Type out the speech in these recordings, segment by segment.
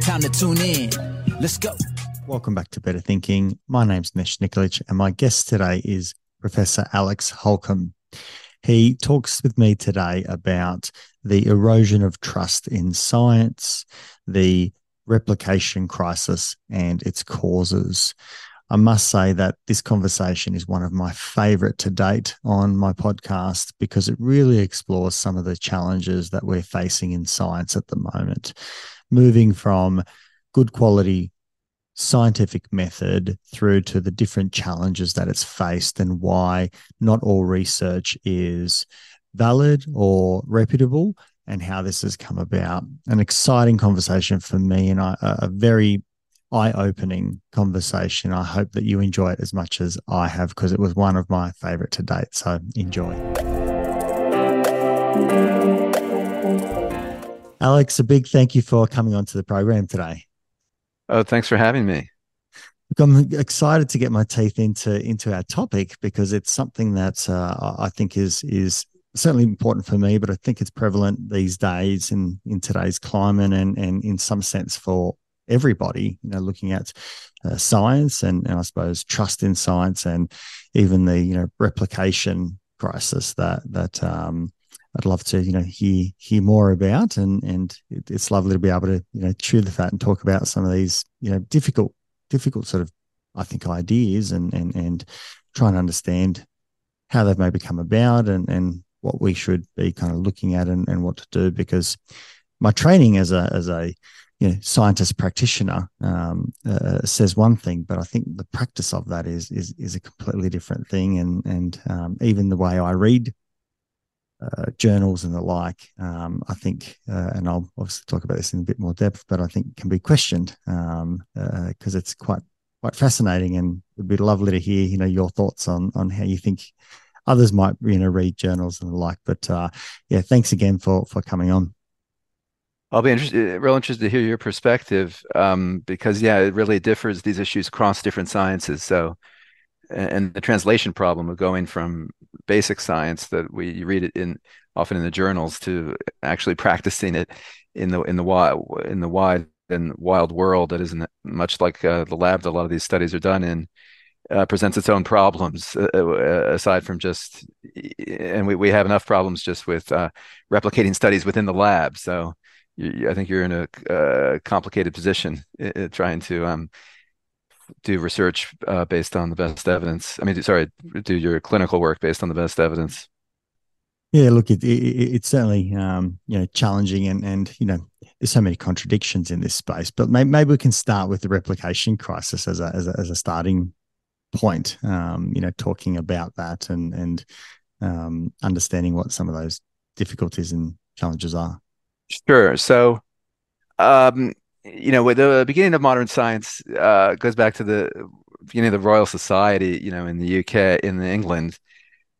Time to tune in. Let's go. Welcome back to Better Thinking. My name's Nesh Nikolic, and my guest today is Professor Alex Holcombe. He talks with me today about the erosion of trust in science, the replication crisis, and its causes. I must say that this conversation is one of my favorite to date on my podcast because it really explores some of the challenges that we're facing in science at the moment. Moving from good quality scientific method through to the different challenges that it's faced and why not all research is valid or reputable and how this has come about. An exciting conversation for me and a very eye opening conversation. I hope that you enjoy it as much as I have because it was one of my favorite to date. So enjoy. Alex, a big thank you for coming onto the program today. Oh, thanks for having me. I'm excited to get my teeth into into our topic because it's something that uh, I think is is certainly important for me, but I think it's prevalent these days in in today's climate and and in some sense for everybody, you know, looking at uh, science and, and I suppose trust in science and even the, you know, replication crisis that, that, um, I'd love to, you know, hear hear more about, and and it's lovely to be able to, you know, chew the fat and talk about some of these, you know, difficult, difficult sort of, I think, ideas, and and and try and understand how they've maybe come about, and and what we should be kind of looking at, and and what to do. Because my training as a as a you know, scientist practitioner um, uh, says one thing, but I think the practice of that is is is a completely different thing. And and um, even the way I read uh, journals and the like, um, I think, uh, and I'll obviously talk about this in a bit more depth, but I think can be questioned because um, uh, it's quite quite fascinating, and it'd be lovely to hear you know your thoughts on on how you think others might you know read journals and the like. But uh, yeah, thanks again for for coming on. I'll be interested, real interested to hear your perspective, um, because yeah, it really differs. These issues across different sciences. So, and the translation problem of going from basic science that we read it in often in the journals to actually practicing it in the in the wild in the wide and wild world that isn't much like uh, the lab that a lot of these studies are done in. Uh, presents its own problems uh, uh aside from just and we, we have enough problems just with uh, replicating studies within the lab so you, I think you're in a uh, complicated position uh, trying to um, do research uh, based on the best evidence. I mean, sorry, do your clinical work based on the best evidence. Yeah, look, it, it, it's certainly um, you know challenging, and and you know there's so many contradictions in this space. But maybe, maybe we can start with the replication crisis as a as a, as a starting point. Um, you know, talking about that and and um, understanding what some of those difficulties and challenges are. Sure. So, um, you know, with the beginning of modern science uh, goes back to the beginning of the Royal Society, you know, in the UK, in England,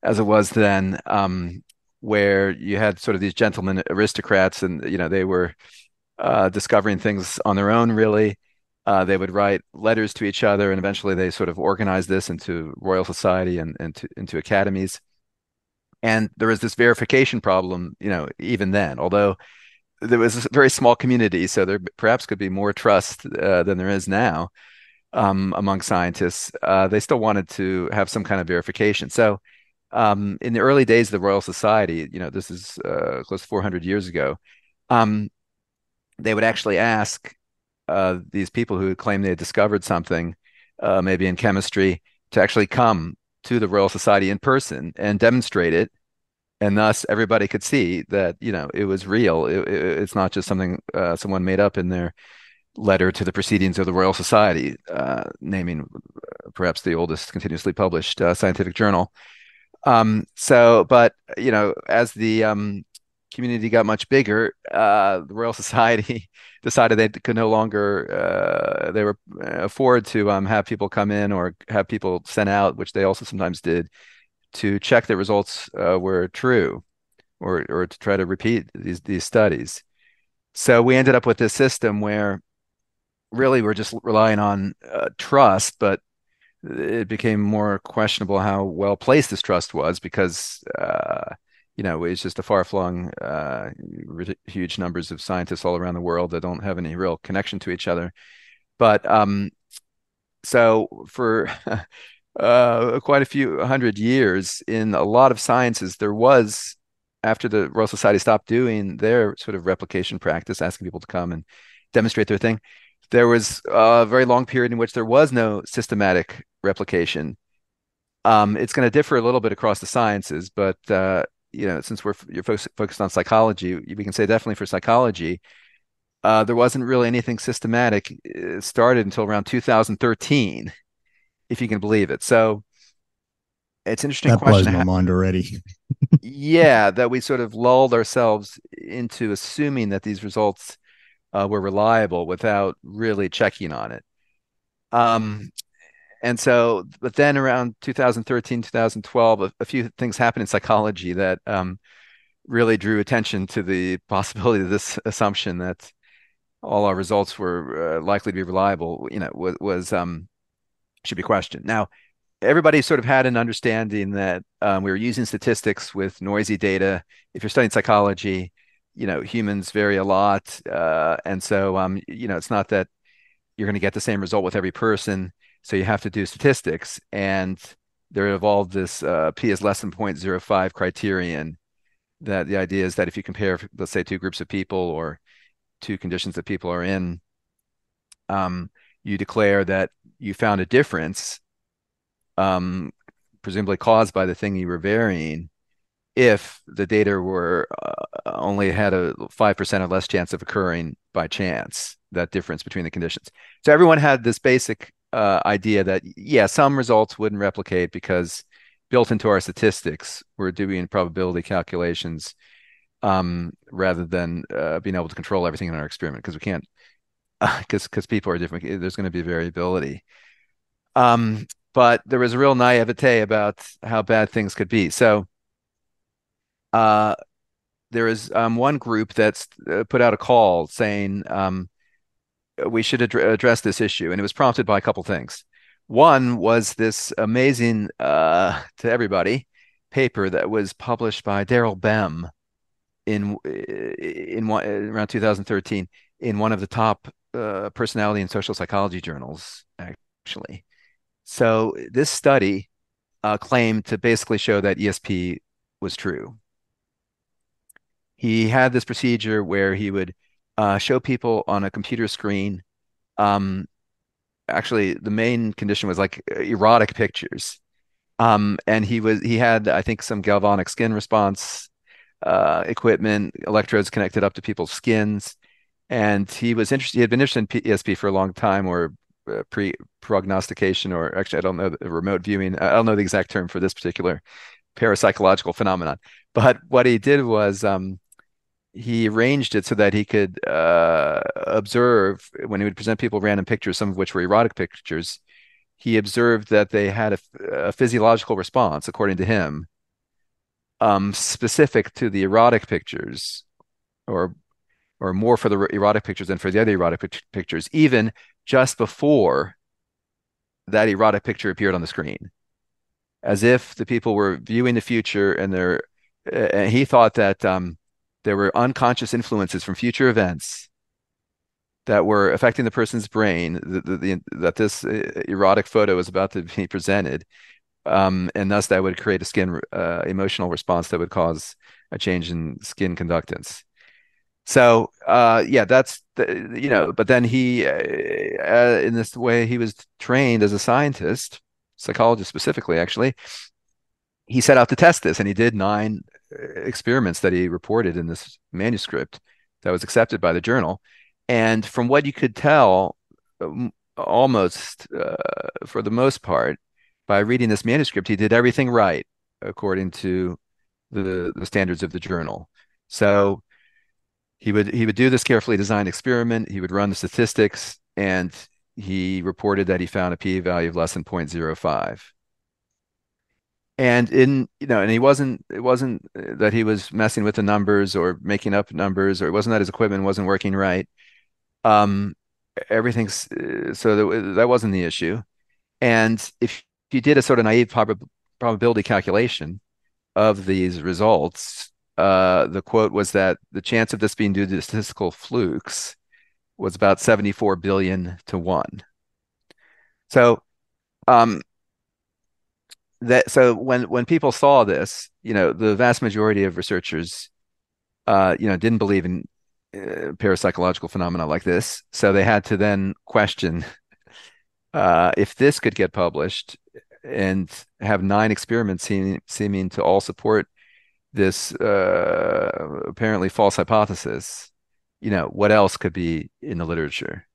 as it was then, um, where you had sort of these gentlemen aristocrats, and you know, they were uh, discovering things on their own, really. Uh, they would write letters to each other, and eventually they sort of organized this into Royal Society and, and to, into academies. And there was this verification problem, you know, even then, although there was a very small community, so there perhaps could be more trust uh, than there is now um, among scientists. Uh, they still wanted to have some kind of verification. So, um, in the early days of the Royal Society, you know, this is uh, close to 400 years ago, um, they would actually ask uh, these people who claimed they had discovered something, uh, maybe in chemistry, to actually come to the Royal Society in person and demonstrate it and thus everybody could see that you know it was real. It, it, it's not just something uh, someone made up in their letter to the Proceedings of the Royal Society, uh, naming uh, perhaps the oldest continuously published uh, scientific journal. Um, so, but you know, as the um, community got much bigger, uh, the Royal Society decided they could no longer uh, they were afford to um, have people come in or have people sent out, which they also sometimes did, to check that results uh, were true, or or to try to repeat these these studies. So we ended up with this system where really we're just relying on uh, trust, but it became more questionable how well placed this trust was because uh, you know it's just a far-flung uh, huge numbers of scientists all around the world that don't have any real connection to each other but um, so for uh, quite a few hundred years in a lot of sciences there was after the royal society stopped doing their sort of replication practice asking people to come and demonstrate their thing there was a very long period in which there was no systematic replication. Um, it's going to differ a little bit across the sciences, but uh, you know, since we're you're fo- focused on psychology, we can say definitely for psychology, uh, there wasn't really anything systematic uh, started until around 2013, if you can believe it. So it's interesting that question. blows my mind already. yeah, that we sort of lulled ourselves into assuming that these results uh, were reliable without really checking on it. Um, and so, but then around 2013, 2012, a, a few things happened in psychology that um, really drew attention to the possibility of this assumption that all our results were uh, likely to be reliable. You know, was, was um, should be questioned. Now, everybody sort of had an understanding that um, we were using statistics with noisy data. If you're studying psychology, you know humans vary a lot uh, and so um, you know it's not that you're going to get the same result with every person so you have to do statistics and there evolved this uh, p is less than 0.05 criterion that the idea is that if you compare let's say two groups of people or two conditions that people are in um, you declare that you found a difference um, presumably caused by the thing you were varying if the data were uh, only had a 5% or less chance of occurring by chance, that difference between the conditions. So everyone had this basic uh, idea that, yeah, some results wouldn't replicate because built into our statistics, we're doing probability calculations um, rather than uh, being able to control everything in our experiment because we can't, because because people are different. There's going to be variability. Um, but there was a real naivete about how bad things could be. So uh, there is um, one group that's uh, put out a call saying um, we should ad- address this issue, and it was prompted by a couple things. One was this amazing uh, to everybody paper that was published by Daryl Bem in in one, around 2013 in one of the top uh, personality and social psychology journals, actually. So this study uh, claimed to basically show that ESP was true he had this procedure where he would uh, show people on a computer screen. Um, actually, the main condition was like erotic pictures, um, and he was he had I think some galvanic skin response uh, equipment, electrodes connected up to people's skins, and he was interested. He had been interested in ESP for a long time, or uh, pre prognostication, or actually I don't know the remote viewing. I don't know the exact term for this particular parapsychological phenomenon. But what he did was um, he arranged it so that he could uh, observe when he would present people random pictures, some of which were erotic pictures. He observed that they had a, a physiological response, according to him, um, specific to the erotic pictures, or or more for the erotic pictures than for the other erotic pictures, even just before that erotic picture appeared on the screen, as if the people were viewing the future and they're. Uh, he thought that um, there were unconscious influences from future events that were affecting the person's brain the, the, the, that this uh, erotic photo is about to be presented um, and thus that would create a skin uh, emotional response that would cause a change in skin conductance so uh, yeah that's the, you know but then he uh, uh, in this way he was trained as a scientist psychologist specifically actually he set out to test this and he did nine experiments that he reported in this manuscript that was accepted by the journal. And from what you could tell, um, almost uh, for the most part, by reading this manuscript, he did everything right according to the, the standards of the journal. So he would he would do this carefully designed experiment. He would run the statistics, and he reported that he found a p-value of less than 0.05 and in you know and he wasn't it wasn't that he was messing with the numbers or making up numbers or it wasn't that his equipment wasn't working right. Um everything's so that, that wasn't the issue. And if you did a sort of naive prob- probability calculation of these results uh the quote was that the chance of this being due to statistical flukes was about 74 billion to 1 so um that so when when people saw this you know the vast majority of researchers uh you know didn't believe in uh, parapsychological phenomena like this. So they had to then question uh if this could get published and have nine experiments seem, seeming to all support this uh apparently false hypothesis you know what else could be in the literature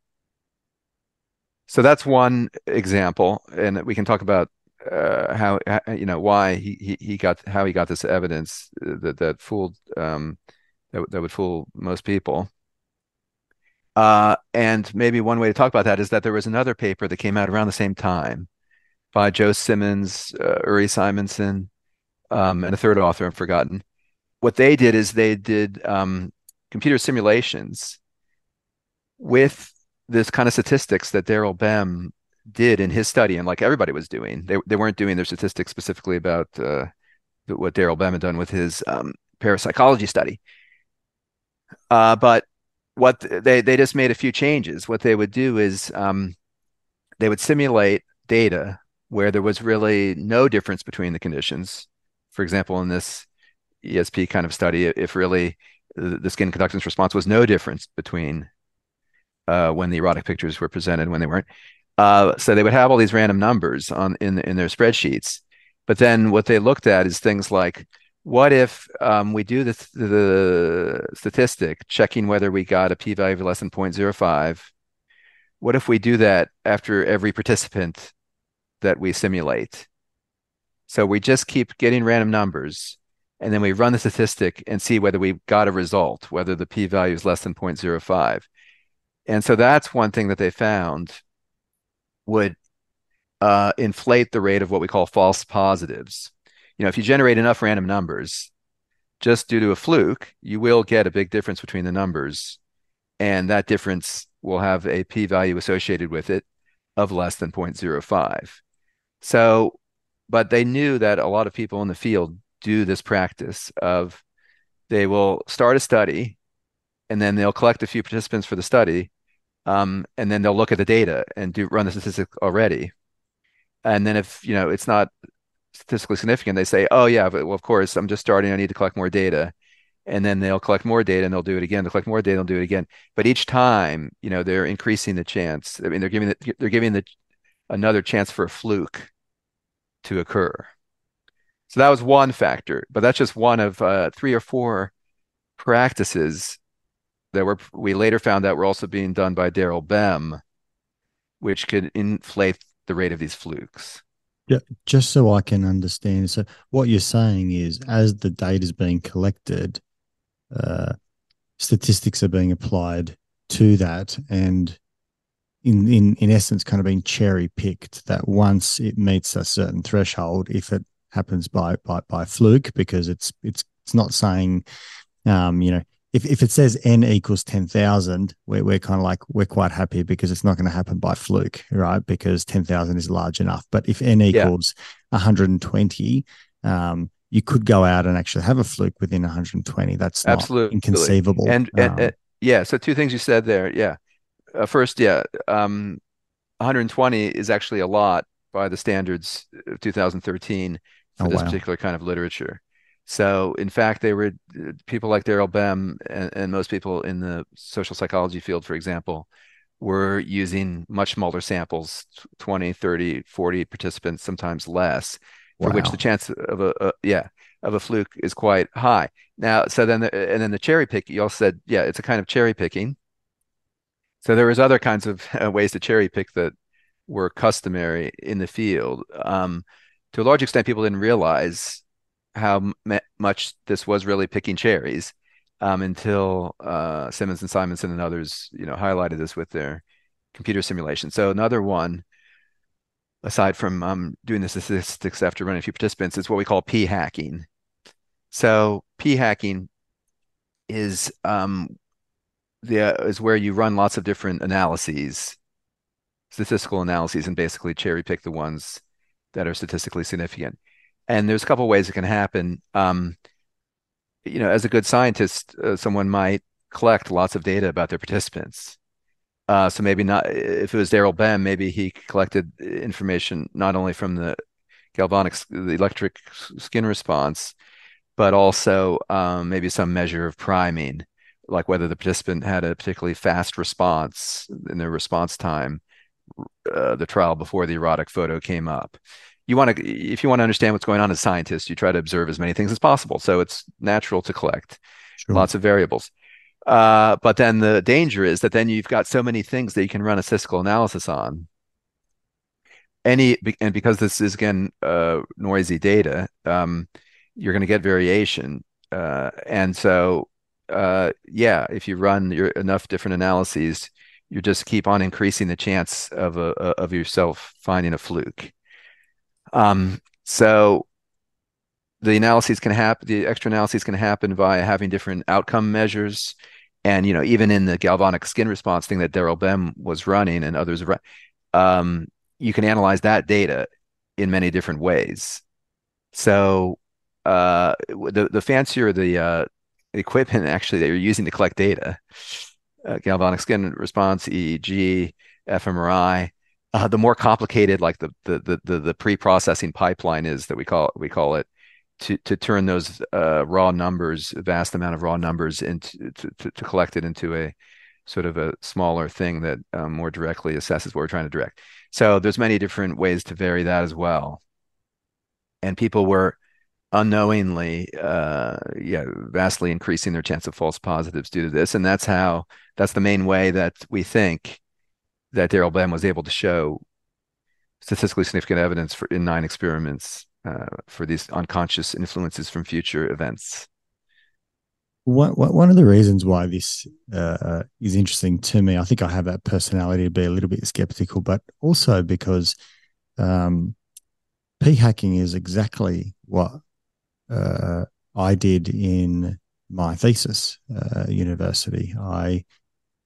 so that's one example and we can talk about uh, how, you know why he, he he got how he got this evidence uh, that that fooled um, that that would fool most people. Uh, and maybe one way to talk about that is that there was another paper that came out around the same time by Joe Simmons, uh, Uri Simonsohn, um, and a third author I've forgotten. What they did is they did um, computer simulations with this kind of statistics that Daryl Bem did in his study, and like everybody was doing, they they weren't doing their statistics specifically about uh, what Daryl Bem had done with his um, parapsychology study. Uh, but what they they just made a few changes. What they would do is um, they would simulate data where there was really no difference between the conditions. For example, in this ESP kind of study, if really the skin conductance response was no difference between uh, when the erotic pictures were presented and when they weren't. Uh, so they would have all these random numbers on in in their spreadsheets, but then what they looked at is things like what if um, we do the, the statistic checking whether we got a p-value of less than 0.05 what if we do that after every participant that we simulate so we just keep getting random numbers and then we run the statistic and see whether we got a result whether the p-value is less than 0.05 and so that's one thing that they found would uh, inflate the rate of what we call false positives. You know, if you generate enough random numbers, just due to a fluke, you will get a big difference between the numbers, and that difference will have a p-value associated with it of less than 0.05. So, but they knew that a lot of people in the field do this practice of they will start a study and then they'll collect a few participants for the study um, and then they'll look at the data and do run the statistic already. And then if you know it's not statistically significant, they say, "Oh yeah, but well, of course, I'm just starting. I need to collect more data." And then they'll collect more data and they'll do it again. They'll collect more data, and they'll do it again. But each time, you know, they're increasing the chance. I mean, they're giving the, they're giving the another chance for a fluke to occur. So that was one factor, but that's just one of uh, three or four practices that were we later found out were also being done by Daryl Bem, which could inflate the rate of these flukes. Yeah, just so I can understand. So what you're saying is, as the data is being collected, uh, statistics are being applied to that, and in in in essence, kind of being cherry picked. That once it meets a certain threshold, if it happens by by by fluke, because it's it's it's not saying, um, you know, if, if it says n equals 10,000, we're, we're kind of like, we're quite happy because it's not going to happen by fluke, right? Because 10,000 is large enough. But if n equals yeah. 120, um, you could go out and actually have a fluke within 120. That's absolutely inconceivable. And, and, um, yeah, so two things you said there. Yeah. Uh, first, yeah, um, 120 is actually a lot by the standards of 2013 for oh, this wow. particular kind of literature. So, in fact, they were people like Daryl Bem and, and, most people in the social psychology field, for example, were using much smaller samples 20, 30, 40 participants, sometimes less, for which the chance of a, a, yeah of a fluke is quite high. Now, so then the, and then the cherry pick, you all said, yeah, it's a kind of cherry picking. So there was other kinds of ways to cherry pick that were customary in the field. Um, to a large extent, people didn't realize how m- much this was really picking cherries um, until uh, Simmons and Simonsohn and others, you know, highlighted this with their computer simulation. So another one, aside from um, doing the statistics after running a few participants, is what we call p hacking. So p hacking is um, the uh, is where you run lots of different analyses, statistical analyses, and basically cherry pick the ones that are statistically significant. And there's a couple ways it can happen. Um, you know, as a good scientist, uh, someone might collect lots of data about their participants. Uh, so maybe not if it was Daryl Bem, maybe he collected information not only from the galvanic, the electric skin response, but also um, maybe some measure of priming, like whether the participant had a particularly fast response in their response time, uh, the trial before the erotic photo came up. You want to if you want to understand what's going on as a scientist you try to observe as many things as possible. So it's natural to collect sure. lots of variables. Uh, but then the danger is that then you've got so many things that you can run a statistical analysis on. Any and because this is again uh, noisy data um, you're going to get variation. Uh, and so uh, yeah if you run your, enough different analyses you just keep on increasing the chance of a, of yourself finding a fluke um, so the analyses can happen, the extra analyses can happen via having different outcome measures. And, you know, even in the galvanic skin response thing that Daryl Bem was running and others, um, you can analyze that data in many different ways. So uh, the, the fancier the uh, equipment actually that you're using to collect data, uh, galvanic skin response, EEG, fMRI, uh, the more complicated like the the the the, pre-processing pipeline is that we call we call it to to turn those uh, raw numbers, vast amount of raw numbers, into to, to, to, collect it into a sort of a smaller thing that um, more directly assesses what we're trying to direct. So there's many different ways to vary that as well. And people were unknowingly, uh, yeah, vastly increasing their chance of false positives due to this, and that's how that's the main way that we think that Daryl Bem was able to show statistically significant evidence for in nine experiments uh, for these unconscious influences from future events. One, one of the reasons why this uh, is interesting to me, I think I have that personality to be a little bit skeptical, but also because um, p hacking is exactly what uh, I did in my thesis uh, university. I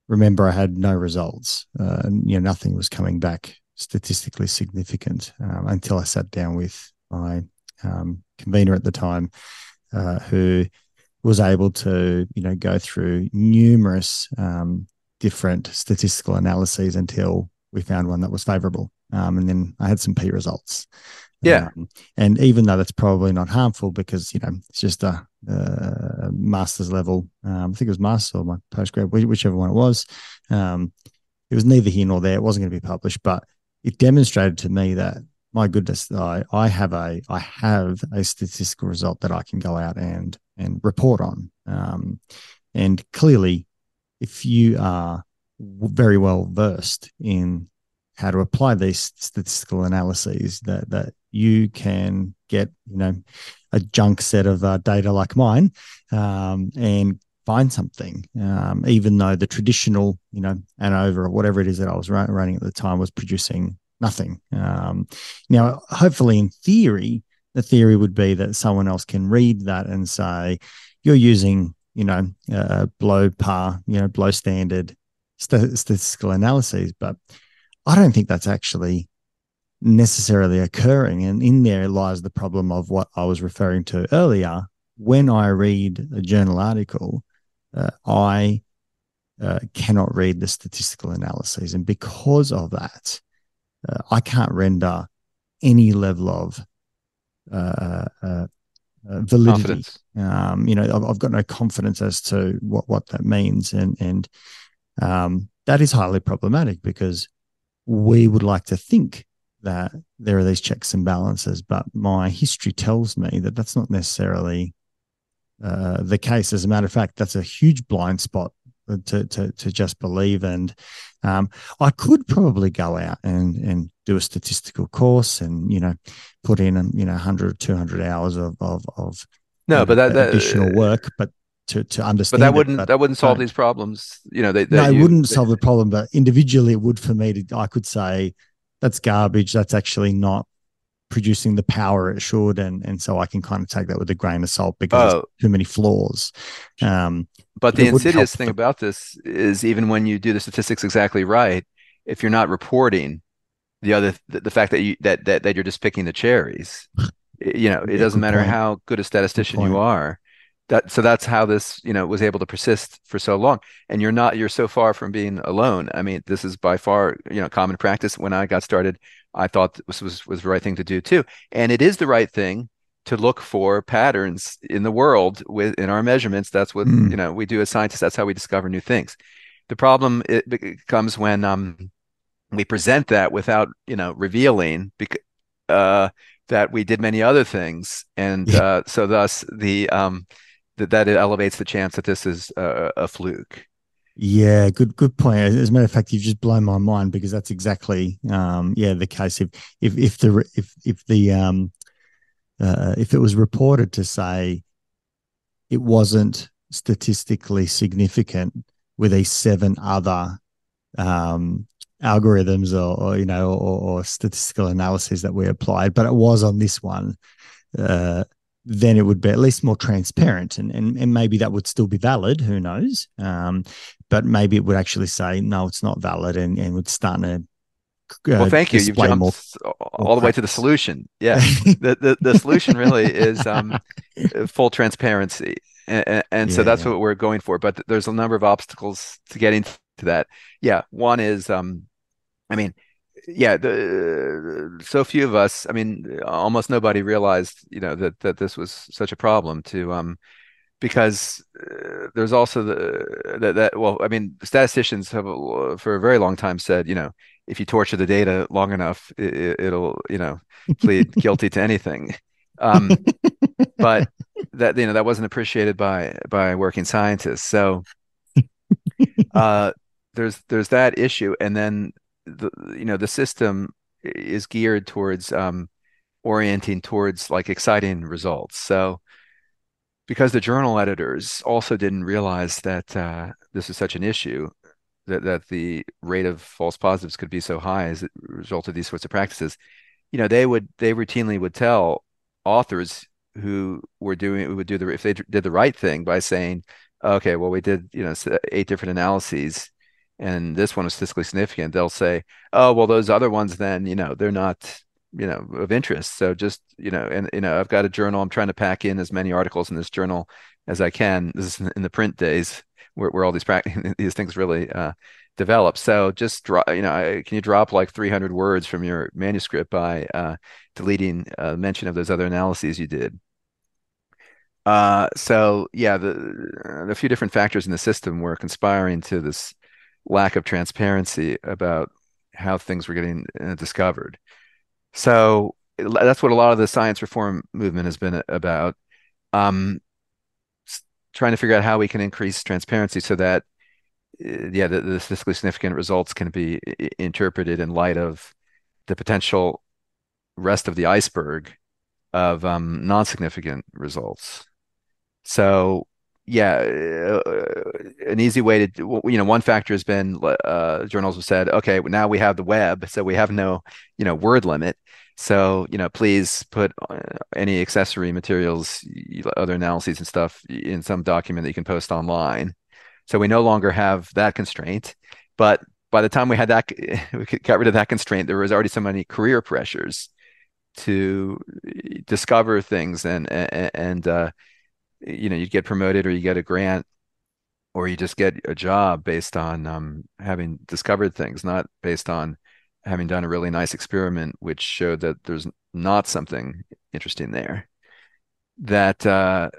remember I had no results. Uh, you know, nothing was coming back statistically significant um, until I sat down with my um, convener at the time, uh, who was able to, you know, go through numerous um, different statistical analyses until we found one that was favorable. Um, and then I had some P results. Yeah. Um, and even though that's probably not harmful because, you know, it's just a, a master's level, um, I think it was master or my postgrad, whichever one it was. Um, it was neither here nor there. It wasn't going to be published, but it demonstrated to me that my goodness, I, I have a I have a statistical result that I can go out and and report on. Um, and clearly, if you are very well versed in how to apply these statistical analyses that that you can get you know a junk set of uh, data like mine um, and find something. Um, even though the traditional you know ANOVA or whatever it is that i was running at the time was producing nothing. Um, now hopefully in theory the theory would be that someone else can read that and say you're using you know uh, below par you know blow standard st- statistical analyses but I don't think that's actually necessarily occurring. And in there lies the problem of what I was referring to earlier. When I read a journal article, uh, I uh, cannot read the statistical analyses. And because of that, uh, I can't render any level of uh, uh, uh, validity. Um, you know, I've, I've, got no confidence as to what, what that means. And, and um, that is highly problematic because we would like to think that there are these checks and balances, but my history tells me that that's not necessarily uh, the case. As a matter of fact, that's a huge blind spot to to, to just believe. And um, I could probably go out and and do a statistical course and you know put in you know 100 or 200 hours of of, of no, but that, that additional work, but to, to understand. But that wouldn't it, but, that wouldn't solve these problems. You know, they, they no, it wouldn't they, solve the problem. But individually, it would for me. To I could say that's garbage. That's actually not producing the power it should, and and so I can kind of take that with a grain of salt because oh. too many flaws. Um, but the insidious thing about this is even when you do the statistics exactly right, if you're not reporting the other the, the fact that you that, that that you're just picking the cherries, you know, it yeah, doesn't matter point. how good a statistician good you are that so that's how this you know was able to persist for so long. And you're not you're so far from being alone. I mean this is by far you know common practice. When i got started i thought this was was the right thing to do too. And it is the right thing to look for patterns in the world with in our measurements. That's what mm. you know we do as scientists. That's how we discover new things. The problem it comes when um we present that without you know revealing because uh that we did many other things. And uh so thus the um that that elevates the chance that this is a, a fluke. Yeah, good good point. As a matter of fact, you've just blown my mind because that's exactly um, yeah the case. If if if the if if the um, uh, if it was reported to say it wasn't statistically significant with these seven other um, algorithms or, or, you know or, or, statistical analyses that we applied, but it was on this one. Uh, then it would be at least more transparent and, and, and maybe that would still be valid who knows? Um, but maybe it would actually say no it's not valid and, and would start to uh, well thank you. You've jumped more, all more the way to the solution. Yeah. The, the, the solution really is um, full transparency. And, and, yeah, so that's yeah. what we're going for. But there's a number of obstacles to getting to that. Yeah. One is um, i mean yeah, the, so few of us. I mean, almost nobody realized, you know, that that this was such a problem to um, because uh, there's also the that, that well, I mean, statisticians have for a very long time said, you know, if you torture the data long enough, it, will you know plead guilty to anything. Um, but that you know that wasn't appreciated by by working scientists. So uh, there's there's that issue, and then the you know the system is geared towards um, orienting towards like exciting results. So because the journal editors also didn't realize that uh, this is such an issue, that that the rate of false positives could be so high as a result of these sorts of practices, you know, they would they routinely would tell authors who were doing who would do the if they did the right thing by saying, okay, well we did you know eight different analyses and this one is statistically significant, they'll say, oh, well, those other ones, then, you know, they're not, you know, of interest. So just, you know, and, you know, I've got a journal, I'm trying to pack in as many articles in this journal as I can. This is in the print days where, where all these practice, these things really uh, develop. So just drop, you know, can you drop like 300 words from your manuscript by uh, deleting uh, mention of those other analyses you did? Uh, so yeah, the, the few different factors in the system were conspiring to this lack of transparency about how things were getting uh, discovered. So that's what a lot of the science reform movement has been about. Um, trying to figure out how we can increase transparency so that uh, yeah the, the, statistically significant results can be interpreted in light of the potential rest of the iceberg of um, non-significant results so yeah, uh, an easy way to you know one factor has been uh, journals have said okay now we have the web so we have no you know word limit. So you know please put uh, any accessory materials other analyses and stuff in some document that you can post online. So we no longer have that constraint but by the time we had that we got rid of that constraint there was already so many career pressures to discover things and and, and uh, you know you get promoted or you get a grant or you just get a job based on um, having discovered things not based on having done a really nice experiment which showed that there's not something interesting there that uh,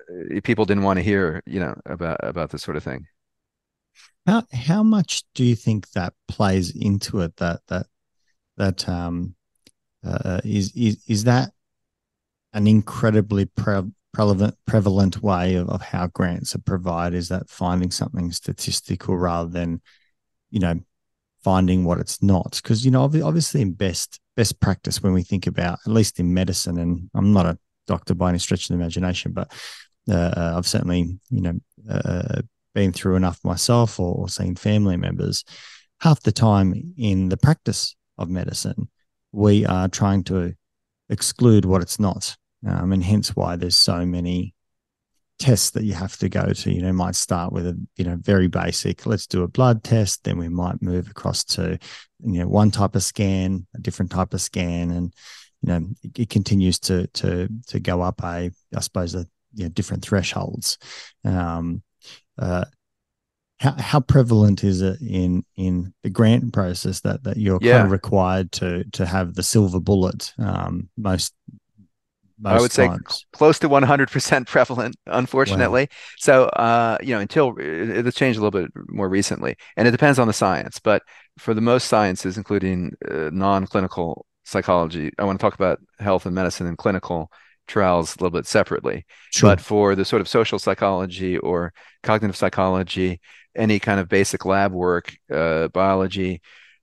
people didn't want to hear you know about about this sort of thing. How how much do you think that plays into it that that that um uh, is is is that an incredibly pre- prevalent prevalent way of, of how grants are provided? Is that finding something statistical rather than, you know, finding what it's not? Because you know, obviously, in best best practice, when we think about at least in medicine, and I'm not a doctor by any stretch of the imagination, but uh, uh I've certainly you know uh, been through enough myself or, or seen family members. Half the time in the practice of medicine, we are trying to exclude what it's not, um, and hence why there's so many tests that you have to go to. You know, might start with a you know very basic. Let's do a blood test, then we might move across to you know one type of scan, a different type of scan, and you know it, it continues to to to go up a I suppose a you know different thresholds. Um, uh, how, how prevalent is it in in the grant process that that you're yeah. kind of required to to have the silver bullet um, most I would say close to 100% prevalent, unfortunately. Wow. So, uh, you know, until it, it's changed a little bit more recently, and it depends on the science. But for the most sciences, including uh, non-clinical psychology, I want to talk about health and medicine and clinical trials a little bit separately. Sure. But for the sort of social psychology or cognitive psychology, any kind of basic lab work, uh, biology,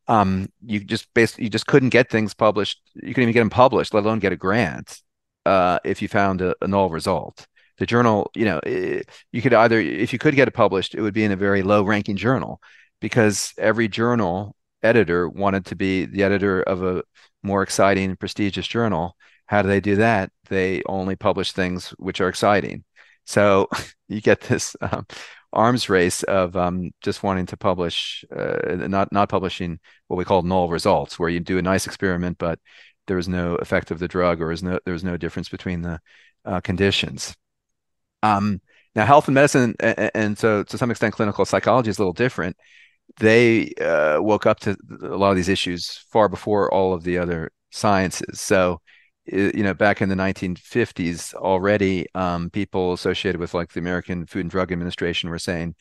um, you just basically you just couldn't get things published. You couldn't even get them published, let alone get a grant, uh, if you found a, a, null result. The journal, you know, it, you could either if you could get it published, it would be in a very low-ranking journal because every journal editor wanted to be the editor of a more exciting, prestigious journal how do they do that? They only publish things which are exciting. So you get this um, arms race of um, just wanting to publish, uh, not not publishing what we call null results, where you do a nice experiment, but there is no effect of the drug, or no there's no difference between the uh, conditions. Um, now, health and medicine, and, and, so to some extent, clinical psychology is a little different. They uh, woke up to a lot of these issues far before all of the other sciences. So you know, back in the 1950s, already um, people associated with like the American Food and Drug Administration were saying,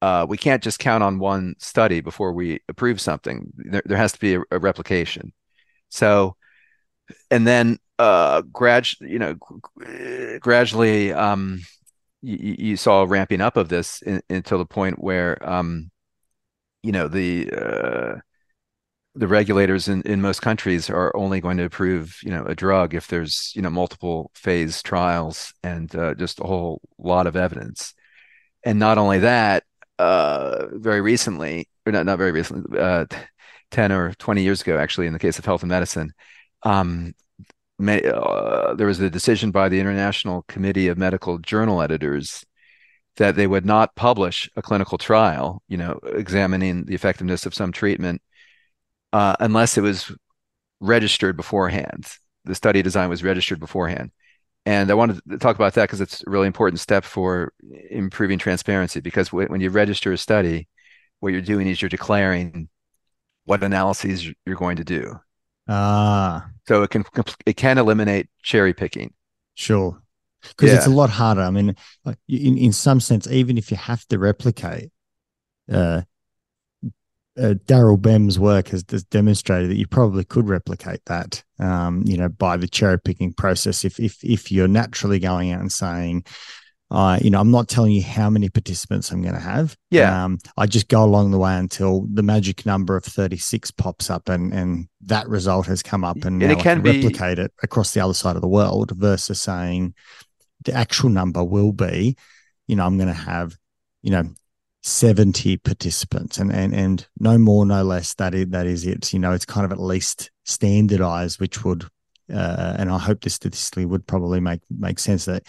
uh, we can't just count on one study before we approve something. There, there has to be a, a replication. So, and then uh, grad, you know, gradually, um, you, you, saw a ramping up of this in, until the point where, um, you know, the uh, the regulators in, in most countries are only going to approve you know a drug if there's you know multiple phase trials and uh, just a whole lot of evidence. And not only that uh, very recently or not not very recently uh, 10 or 20 years ago actually in the case of health and medicine um, may, uh, there was a decision by the international committee of medical journal editors that they would not publish a clinical trial you know examining the effectiveness of some treatment uh, unless it was registered beforehand. The study design was registered beforehand. And I wanted to talk about that because it's a really important step for improving transparency. Because w- when you register a study, what you're doing is you're declaring what analyses you're going to do. Ah. So it can it can eliminate cherry picking. Sure. Because yeah. it's a lot harder. I mean, in, in some sense, even if you have to replicate, uh, uh, Daryl Bem's work has, has, demonstrated that you probably could replicate that, um, you know, by the cherry picking process. If if if you're naturally going out and saying, uh, you know, I'm not telling you how many participants I'm going to have. Yeah. Um, I just go along the way until the magic number of 36 pops up and and that result has come up, and, and it can, can be... replicate it across the other side of the world. Versus saying the actual number will be, you know, I'm going to have you know 70 participants and and and no more no less that is, that is it you know it's kind of at least standardized which would uh, and i hope this statistically would probably make make sense that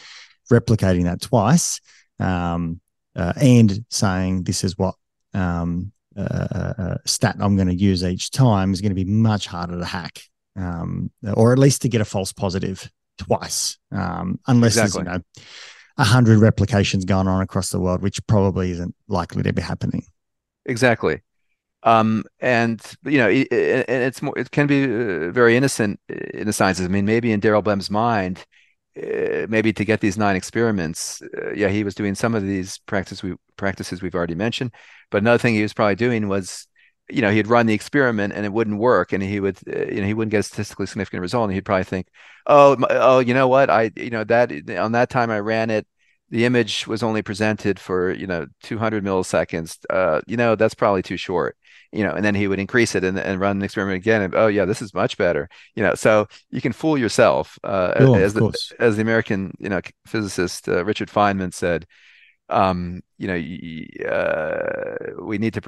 replicating that twice um, uh, and saying this is what um, uh, uh, uh stat i'm going to use each time is going to be much harder to hack um, or at least to get a false positive twice um, unless exactly. there's you know a hundred replications going on across the world, which probably isn't likely to be happening. Exactly. Um, and you know, it, it, it's more, it can be uh, very innocent in the sciences. I mean, maybe in Daryl Bem's mind, uh, maybe to get these nine experiments, uh, yeah, he was doing some of these practice we practices we've already mentioned. But another thing he was probably doing was you know, he'd run the experiment and it wouldn't work, and he would, uh, you know, he wouldn't get a statistically significant result, and he'd probably think, oh, oh, you know what, I, you know, that on that time I ran it, the image was only presented for, you know, 200 milliseconds. Uh, you know, that's probably too short. You know, and then he would increase it and, and run the experiment again. And oh yeah, this is much better. You know, so you can fool yourself. Uh, oh, as the, as the American, you know, physicist uh, Richard Feynman said, um, you know, uh, we need to,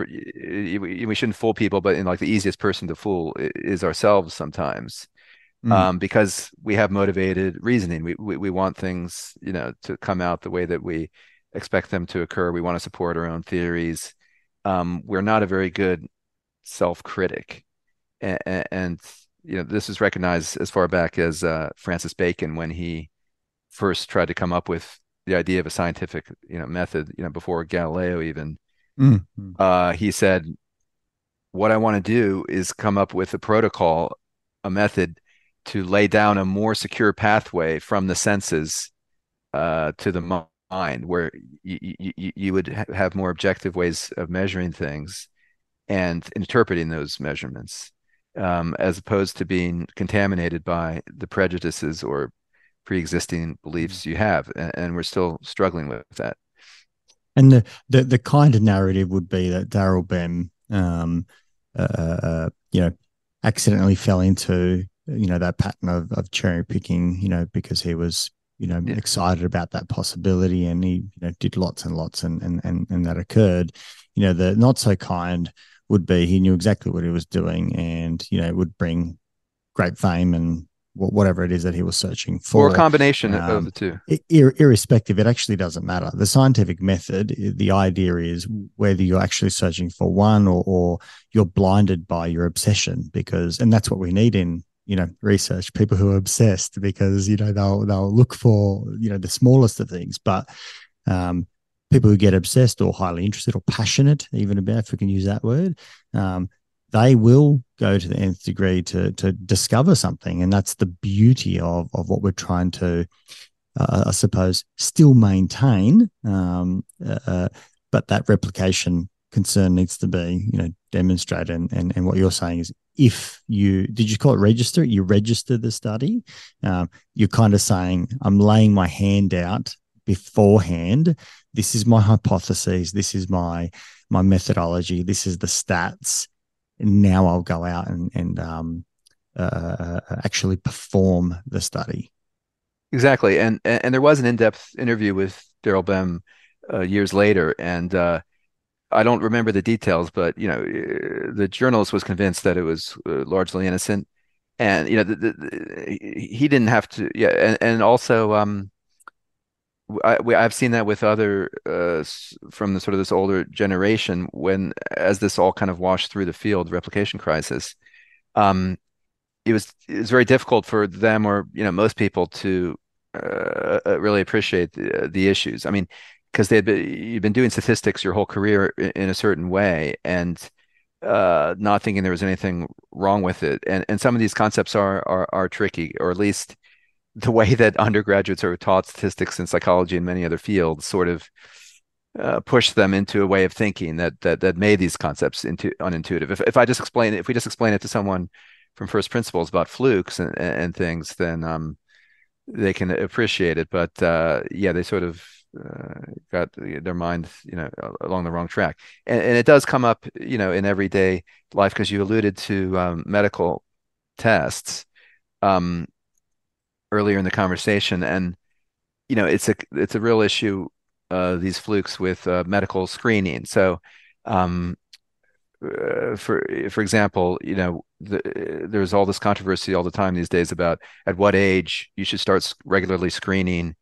we, we shouldn't fool people, but in like the easiest person to fool is ourselves sometimes. Mm. Um, because we have motivated reasoning. We, we we want things, you know, to come out the way that we expect them to occur. We want to support our own theories. Um, we're not a very good self-critic, and, and, you know this is recognized as far back as uh, Francis Bacon when he first tried to come up with the idea of a scientific you know method you know before Galileo even. Mm-hmm. uh, he said what I want to do is come up with a protocol a method to lay down a more secure pathway from the senses uh, to the mind where you, you, you would ha- have more objective ways of measuring things and interpreting those measurements um, as opposed to being contaminated by the prejudices or pre-existing beliefs mm-hmm. you have and, and we're still struggling with that and the, the, the kind of narrative would be that Daryl Bem, um, uh, uh, you know, accidentally fell into you know that pattern of, of cherry picking, you know, because he was you know yeah. excited about that possibility and he you know did lots and lots and and and, and that occurred. You know, the not so kind would be he knew exactly what he was doing and you know would bring great fame and whatever it is that he was searching for. Or a combination um, of the two. Ir- irrespective, it actually doesn't matter. The scientific method, the idea is whether you're actually searching for one or, or you're blinded by your obsession, because, and that's what we need in you know research people who are obsessed because you know they'll they'll look for you know the smallest of things but um, people who get obsessed or highly interested or passionate even about if we can use that word um, they will go to the nth degree to to discover something, and that's the beauty of of what we're trying to, uh, I suppose, still maintain. Um, uh, uh, but that replication concern needs to be, you know, demonstrated. And, and and what you're saying is, if you did you call it register? You register the study. Um, you're kind of saying, I'm laying my hand out beforehand. This is my hypothesis. This is my my methodology. This is the stats now I'll go out and, and um, uh, uh, uh, actually perform the study. Exactly, and and there was an in-depth interview with Daryl Bem uh, years later, and uh, I don't remember the details, but you know, uh, the journalist was convinced that it was largely innocent, and you know, the, the, he didn't have to. Yeah, and and also, um, I, have seen that with other uh, from the sort of this older generation when as this all kind of washed through the field replication crisis um, it was it was very difficult for them or you know most people to uh, uh really appreciate the, the issues. I mean because they had been you've been doing statistics your whole career in, in a certain way and uh, not thinking there was anything wrong with it. And and some of these concepts are are, are tricky or at least the way that undergraduates are taught statistics and psychology and many other fields sort of uh, push them into a way of thinking that that that made these concepts into unintuitive. If if I just explain it, if we just explain it to someone from first principles about flukes and and things, then um, they can appreciate it. But uh, yeah, they sort of uh, got their mind, you know, along the wrong track. And, and it does come up, you know, in everyday life because you alluded to um, medical tests. Um, earlier in the conversation, and you know, it's a it's a real issue. Uh, these flukes with uh, medical screening. So, um, uh, for for example, you know, the, there's all this controversy all the time these days about at what age you should start regularly screening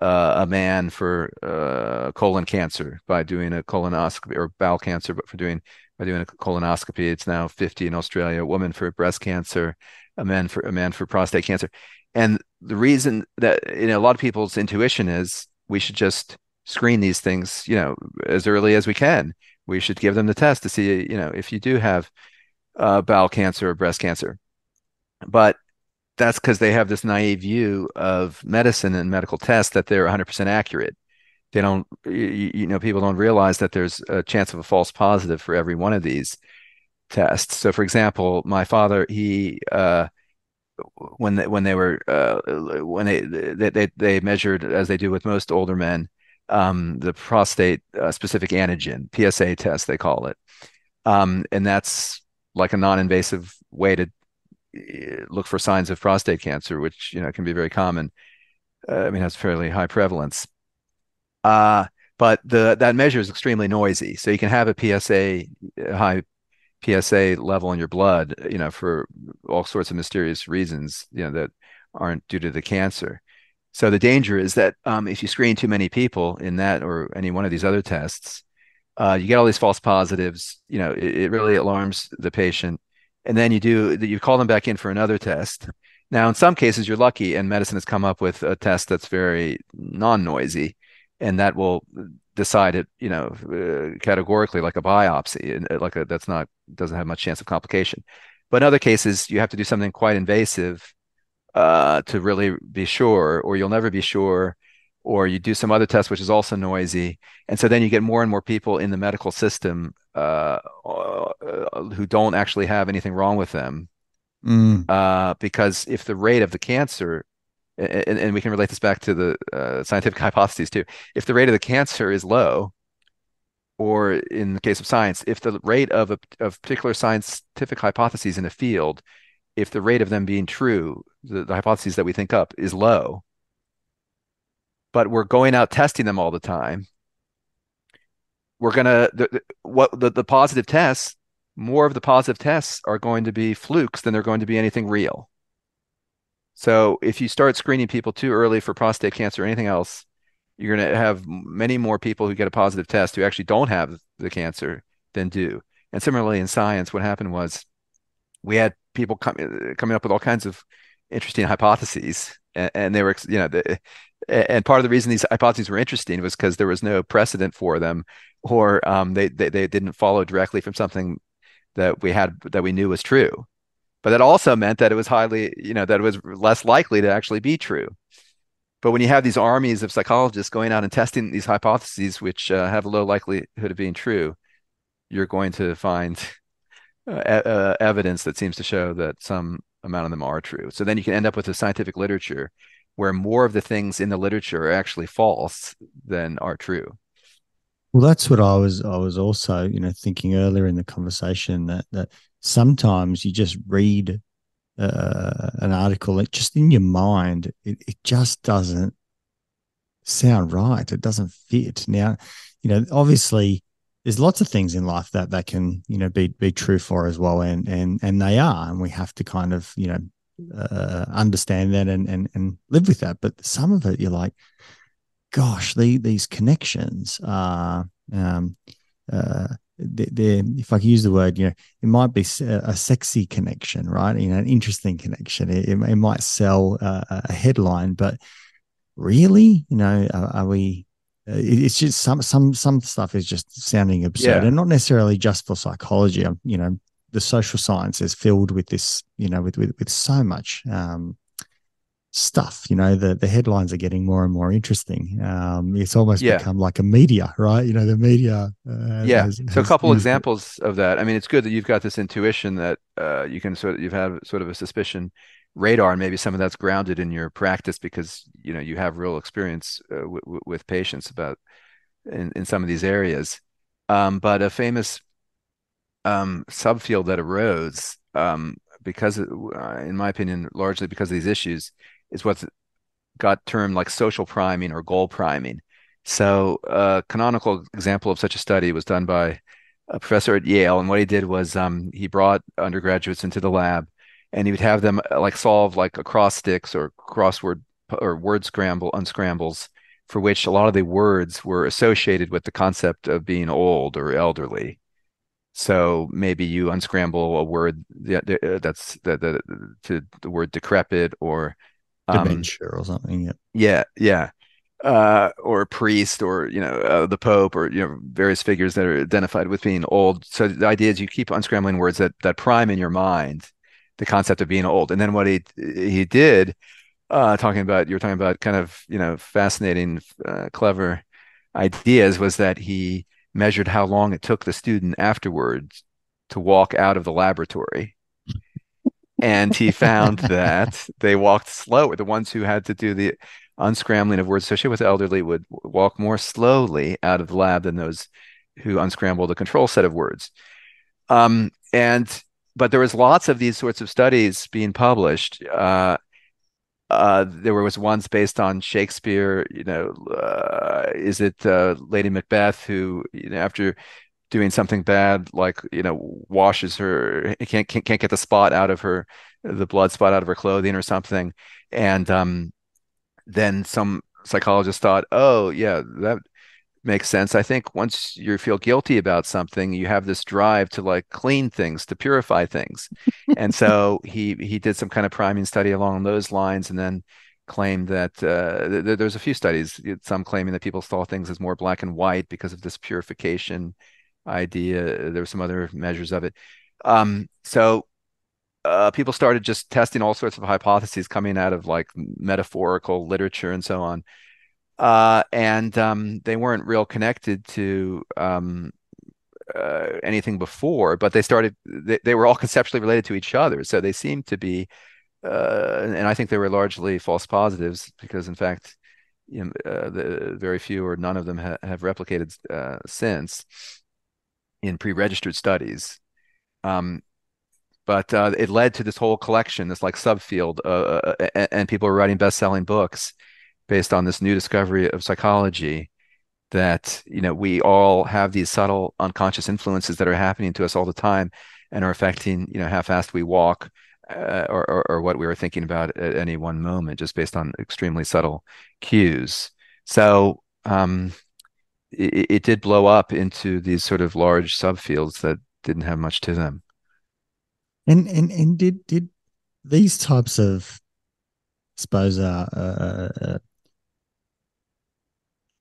uh, a man for uh, colon cancer by doing a colonoscopy or bowel cancer, but for doing by doing a colonoscopy. It's now 50 in Australia. A woman for breast cancer, a man for a man for prostate cancer. And the reason that you know a lot of people's intuition is we should just screen these things, you know, as early as we can. We should give them the test to see, you know, if you do have uh, bowel cancer or breast cancer. But that's because they have this naive view of medicine and medical tests that they're 100% accurate. They don't, you, you know, people don't realize that there's a chance of a false positive for every one of these. tests. So, for example, my father, he uh, when they, when they were uh, when they, they they they measured as they do with most older men um, the prostate uh, specific antigen PSA test they call it, um, and that's like a non-invasive way to uh, look for signs of prostate cancer, which you know can be very common. Uh, I mean, has fairly high prevalence. Uh, but the that measure is extremely noisy. So you can have a PSA high PSA level in your blood, you know, for all sorts of mysterious reasons, you know, that aren't due to the cancer. So the danger is that um, if you screen too many people in that or any one of these other tests, uh, you get all these false positives. You know, it, it, really alarms the patient, and then you do. You call them back in for another test. Now, in some cases, you're lucky, and medicine has come up with a test that's very non-noisy, and that will decide it, you know, uh, categorically like a biopsy, and uh, like a, that's not doesn't have much chance of complication. But in other cases, you have to do something quite invasive uh, to really be sure, or you'll never be sure, or you do some other test which is also noisy, and so then you get more and more people in the medical system uh, uh who don't actually have anything wrong with them, mm. Uh, because if the rate of the cancer and, and we can relate this back to the uh, scientific hypotheses too. If the rate of the cancer is low, or in the case of science, if the rate of a of particular scientific hypotheses in a field, if the rate of them being true, the, the hypotheses that we think up is low, but we're going out testing them all the time, we're gonna the, what the, the positive tests, more of the positive tests are going to be flukes than they're going to be anything real. So if you start screening people too early for prostate cancer or anything else, you're going to have many more people who get a positive test who actually don't have the cancer than do. And similarly in science, what happened was we had people com- coming up with all kinds of interesting hypotheses, and, and they were, you know, the, and part of the reason these hypotheses were interesting was because there was no precedent for them, or um, they, they they didn't follow directly from something that we had that we knew was true but that also meant that it was highly, you know, that it was less likely to actually be true. But when you have these armies of psychologists going out and testing these hypotheses, which uh, have a low likelihood of being true, you're going to find uh, uh, evidence that seems to show that some amount of them are true. So then you can end up with a scientific literature where more of the things in the literature are actually false than are true. Well, that's what I was. I was also, you know, thinking earlier in the conversation that that sometimes you just read uh, an article, it just in your mind, it, it just doesn't sound right. It doesn't fit. Now, you know, obviously there's lots of things in life that that can, you know, be be true for as well. And and and they are. And we have to kind of, you know, uh, understand that and and and live with that. But some of it you're like, gosh, the, these connections are um, uh, if I can use the word, you know, it might be a sexy connection, right? You know, an interesting connection. It, it, it might sell a headline, but really, you know, are, are we? Uh, it's just some some some stuff is just sounding absurd, yeah. and not necessarily just for psychology. You know, the social science is filled with this, you know, with with, with so much um, stuff. You know, the the headlines are getting more and more interesting. Um, it's almost yeah. become like a media, right? You know, the media. Uh, yeah. Has, so a couple examples it. of that. I mean, it's good that you've got this intuition that uh, you can sort of you've had sort of a suspicion radar, and maybe some of that's grounded in your practice because you know you have real experience uh, w- w- with patients about in, in some of these areas. Um, but a famous um, subfield that arose um, because, uh, in my opinion, largely because of these issues, is what's got termed like social priming or goal priming. So a canonical example of such a study was done by a professor at Yale, and what he did was um, he brought undergraduates into the lab, and he would have them uh, like solve like acrostics or crossword or word scramble unscrambles, for which a lot of the words were associated with the concept of being old or elderly. So maybe you unscramble a word that's the, the, to the word decrepit or dementia um, or something. Yeah, yeah, yeah. Uh, or a priest, or you know, uh, the Pope, or you know, various figures that are identified with being old. So the idea is you keep unscrambling words that that prime in your mind the concept of being old. And then what he he did, uh, talking about you were talking about kind of you know fascinating, uh, clever ideas, was that he measured how long it took the student afterwards to walk out of the laboratory. And he found that they walked slower. The ones who had to do the unscrambling of words associated with elderly would walk more slowly out of the lab than those who unscrambled a control set of words. Um, and but there was lots of these sorts of studies being published. Uh, uh, there was ones based on Shakespeare. You know, uh, is it uh, Lady Macbeth who, you know, after doing something bad, like you know, washes her can't can't, can't get the spot out of her, the blood spot out of her clothing or something, and um, then some psychologist thought, oh yeah, that makes sense. I think once you feel guilty about something, you have this drive to like clean things, to purify things. and so he he did some kind of priming study along those lines, and then claimed that uh, th- there's a few studies, some claiming that people saw things as more black and white because of this purification idea. There were some other measures of it. Um, so uh, people started just testing all sorts of hypotheses coming out of like metaphorical literature and so on uh, and um, they weren't real connected to um, uh, anything before, but they started. They, they, were all conceptually related to each other, so they seemed to be. Uh, and I think they were largely false positives because, in fact, you know, uh, the very few or none of them ha- have replicated uh, since in pre-registered studies. Um, but uh, it led to this whole collection, this like subfield, and, and people were writing best-selling books based on this new discovery of psychology that you know we all have these subtle unconscious influences that are happening to us all the time and are affecting you know how fast we walk uh, or, or, or what we were thinking about at any one moment just based on extremely subtle cues so um, it, it did blow up into these sort of large subfields that didn't have much to them and and and did did these types of I suppose uh, uh, uh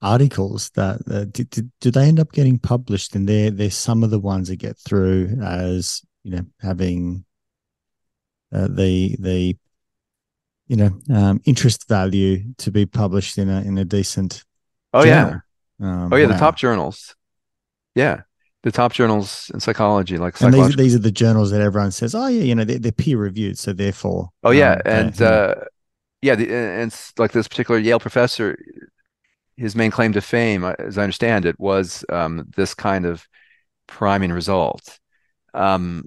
articles that uh, do, do, do, they end up getting published and they're, they're some of the ones that get through as you know having uh, the the you know um, interest value to be published in a in a decent oh journal. yeah um, oh yeah wow. the top journals yeah the top journals in psychology like and these, these are the journals that everyone says oh yeah you know they're, they're peer reviewed so therefore oh yeah um, and uh, yeah the, and like this particular yale professor his main claim to fame, uh, as I understand it, was um, this kind of priming result. Um,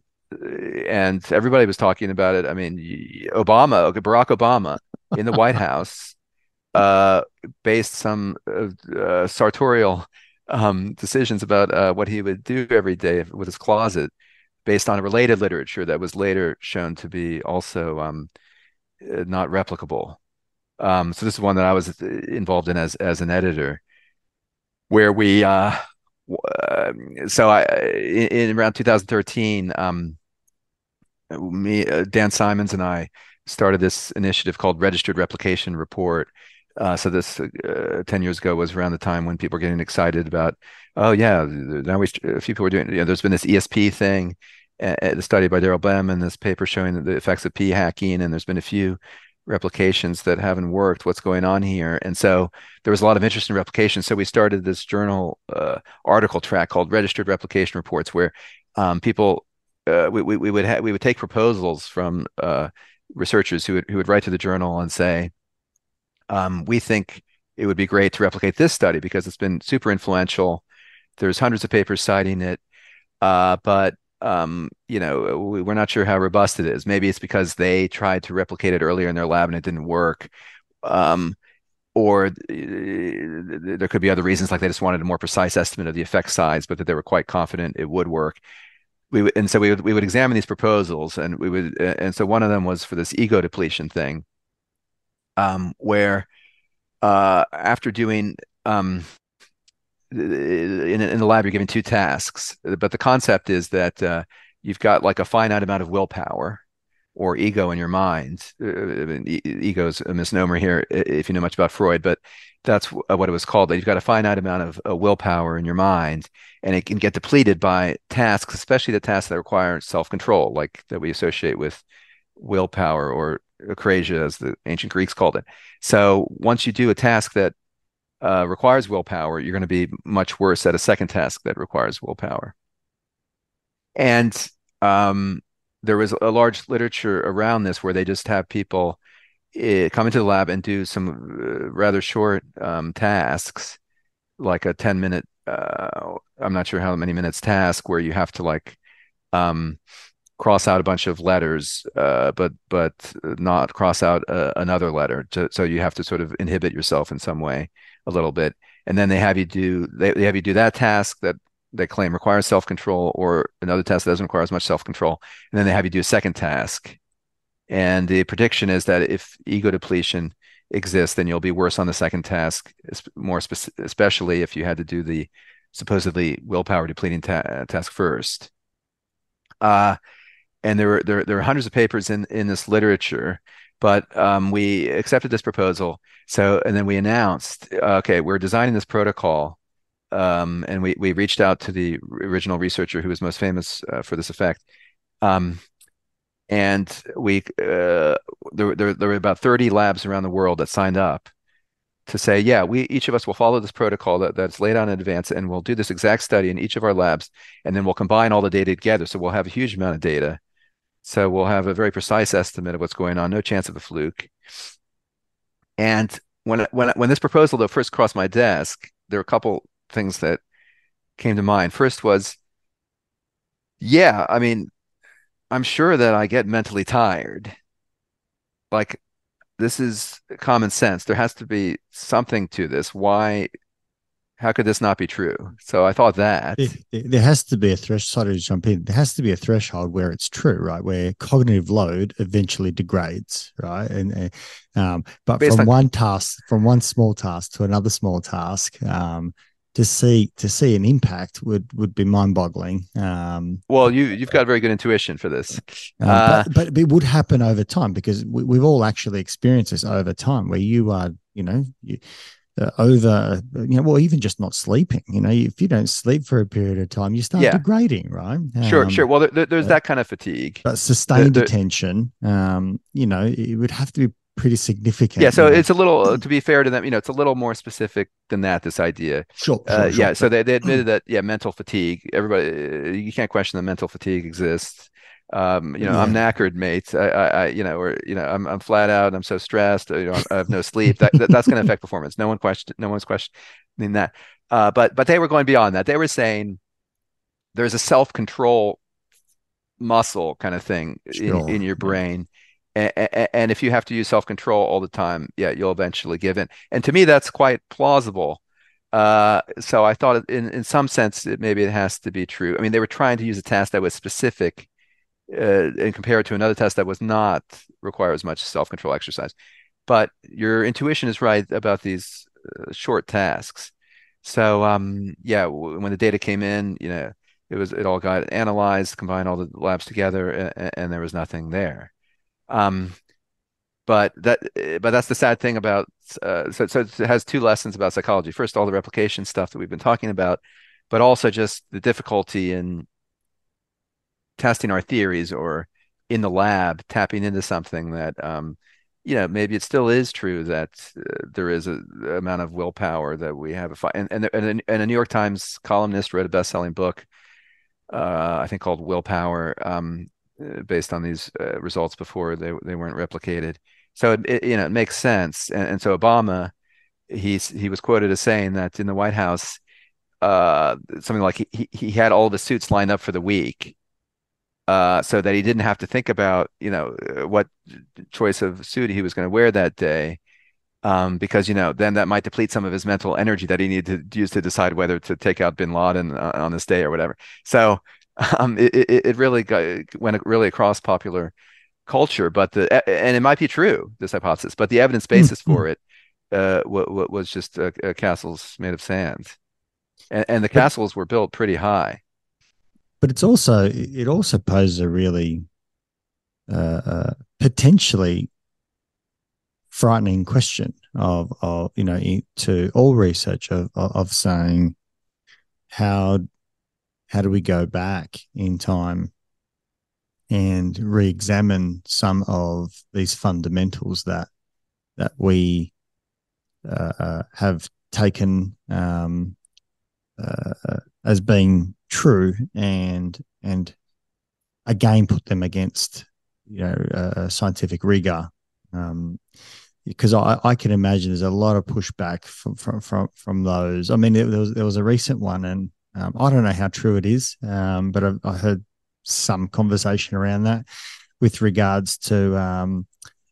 and everybody was talking about it. I mean, Obama, Barack Obama, in the White House, uh, based some uh, sartorial um, decisions about uh, what he would do every day with his closet, based on a related literature that was later shown to be also um, uh, not replicable. Um, so this is one that I was uh, involved in as as an editor, where we uh, uh so I in, in, around 2013, um, me uh, Dan Simons and I started this initiative called Registered Replication Report. Uh, so this uh, 10 years ago was around the time when people were getting excited about, oh yeah, now we a few people were doing. You know, there's been this ESP thing, uh, the study by Daryl Bem, and this paper showing the effects of p hacking, and there's been a few replications that haven't worked what's going on here and so there was a lot of interest in replication so we started this journal uh, article track called registered replication reports where um, people uh, we, we, we, would ha- we would take proposals from uh, researchers who would, who would write to the journal and say um, we think it would be great to replicate this study because it's been super influential there's hundreds of papers citing it uh, but um, you know, we're not sure how robust it is. Maybe it's because they tried to replicate it earlier in their lab and it didn't work. Um, or uh, there could be other reasons, like they just wanted a more precise estimate of the effect size, but that they were quite confident it would work. We and so we would we would examine these proposals, and we would, and so one of them was for this ego depletion thing, um, where uh, after doing um, in, in the lab you're given two tasks. But the concept is that uh, you've got like a finite amount of willpower or ego in your mind. Uh, ego is a misnomer here if you know much about freud but that's uh, what it was called that you've got a finite amount of uh, willpower in your mind and it can get depleted by tasks especially the tasks that require self-control like that we associate with willpower or akrasia as the ancient greeks called it so once you do a task that uh, requires willpower, you're going to be much worse at a second task that requires willpower. and um, there was a large literature around this where they just have people uh, come into the lab and do some uh, rather short um, tasks, like a 10 minute, uh, I'm not sure how many minutes task, where you have to like um, cross out a bunch of letters, uh, but but not cross out uh, another letter. To, so you have to sort of inhibit yourself in some way a little bit, and then they have you do they, they have you do that task that they claim requires self control, or another task that doesn't require as much self control, and then they have you do a second task. And the prediction is that if ego depletion exists, then you'll be worse on the second task, more spe- especially if you had to do the supposedly willpower depleting ta- task first. Uh, and there were there, there are hundreds of papers in in this literature but um, we accepted this proposal. So and then we announced okay we're designing this protocol um, and we we reached out to the original researcher who was most famous uh, for this effect. Um, and we uh, there, there, there were about 30 labs around the world that signed up to say, yeah, we each of us will follow this protocol that, that's laid out in advance, and we'll do this exact study in each of our labs, and then we'll combine all the data together. So we'll have a huge amount of data, so we'll have a very precise estimate of what's going on, no chance of a fluke. And when when when this proposal though first crossed my desk, there were a couple things that came to mind. First was, yeah, I mean, I'm sure that I get mentally tired. Like this is common sense. There has to be something to this. Why how could this not be true? So I thought that there has to be a threshold. Sorry to jump in. There has to be a threshold where it's true, right? Where cognitive load eventually degrades, right? And um, but Based from on- one task, from one small task to another small task, um, to see to see an impact would would be mind boggling. Um, well, you you've got very good intuition for this, uh, uh, but, but, it would happen over time because we, we've all actually experienced this over time, where you are, you know, you, over, you know, well, even just not sleeping. You know, if you don't sleep for a period of time, you start yeah. degrading, right? Sure, um, sure. Well, there, there's uh, that kind of fatigue, but sustained there, attention, um, you know, it would have to be pretty significant. Yeah, so it's a little, uh, to be fair to them, you know, it's a little more specific than that. This idea, sure, uh, sure, sure yeah. So they, they admitted that, yeah, mental fatigue. Everybody, you can't question that mental fatigue exists um, you know, yeah. I'm knackered, mate. I, I, I, you know, or you know, I'm, I'm flat out. I'm so stressed. You know, I have no sleep. That, that that's going to affect performance. No one question. No one's questioning that. Uh, but but they were going beyond that. They were saying there's a self control muscle kind of thing sure. in, in your brain. And, and if you have to use self control all the time, yeah, you'll eventually give in. And to me, that's quite plausible. Uh, so I thought, in in some sense, it, maybe it has to be true. I mean, they were trying to use a task that was specific uh, and compare it to another test that was not require as much self-control exercise. But your intuition is right about these uh, short tasks. So um, yeah, w- when the data came in, you know, it was it all got analyzed, combined all the labs together, and, and there was nothing there. Um, but that but that's the sad thing about uh, so, so it has two lessons about psychology. First, all the replication stuff that we've been talking about, but also just the difficulty in testing our theories or in the lab tapping into something that um, you know maybe it still is true that uh, there is a, a, amount of willpower that we have and, and, and, a, and a new york times columnist wrote a best-selling book uh, i think called willpower um, uh, based on these uh, results before they, they weren't replicated. So it, it, you know it makes sense. And, and so obama he's he was quoted as saying that in the white house uh, something like he, he had all the suits lined up for the week uh, so that he didn't have to think about you know uh, what choice of suit he was going to wear that day um, because you know then that might deplete some of his mental energy that he needed to use to decide whether to take out bin laden uh, on this day or whatever. So um, it, it, it, really got, went really across popular culture but the and it might be true this hypothesis but the evidence basis mm-hmm. for it uh, was just uh, castles made of sand. And, and the castles were built pretty high but it's also it also poses a really uh, uh, potentially frightening question of of you know to all research of of saying how how do we go back in time and re-examine some of these fundamentals that that we uh, uh have taken um, uh, as being true and and again put them against you know uh, scientific rigor. Um, because I, I can imagine there's a lot of pushback from from from, from those. I mean, there was there was a recent one, and um, I don't know how true it is, um, but I, I, heard some conversation around that with regards to um,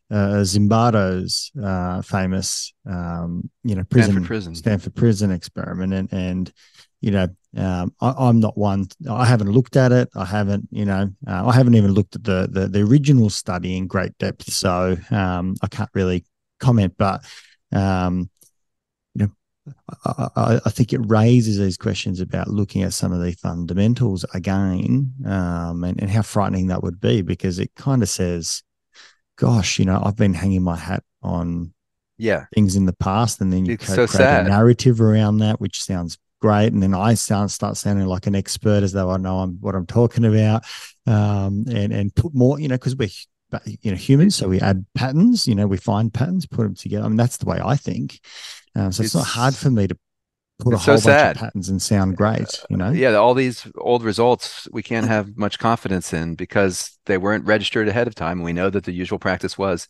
uh, Zimbardo's uh, famous, um, you know, prison, Stanford prison, Stanford prison experiment, and and you know, um, I, am not one. I haven't looked at it. I haven't, you know, uh, I haven't even looked at the, the, the original study in great depth. So um, I can't really comment. But um, you know, I, I, think it raises these questions about looking at some of the fundamentals again, um, and, and how frightening that would be because it kind of says, "Gosh, you know, I've been hanging my hat on." Yeah, things in the past, and then you it's create so a narrative around that, which sounds great. And then I sound start sounding like an expert as though I know I'm, what I'm talking about. Um, and, and put more, you know, because we're, you know, humans. So we add patterns, you know, we find patterns, put them together. I mean, that's the way I think. Um, so it's, it's, not hard for me to put a whole so bunch of patterns and sound great, you know? Yeah. All these old results we can't have much confidence in because they weren't registered ahead of time. We know that the usual practice was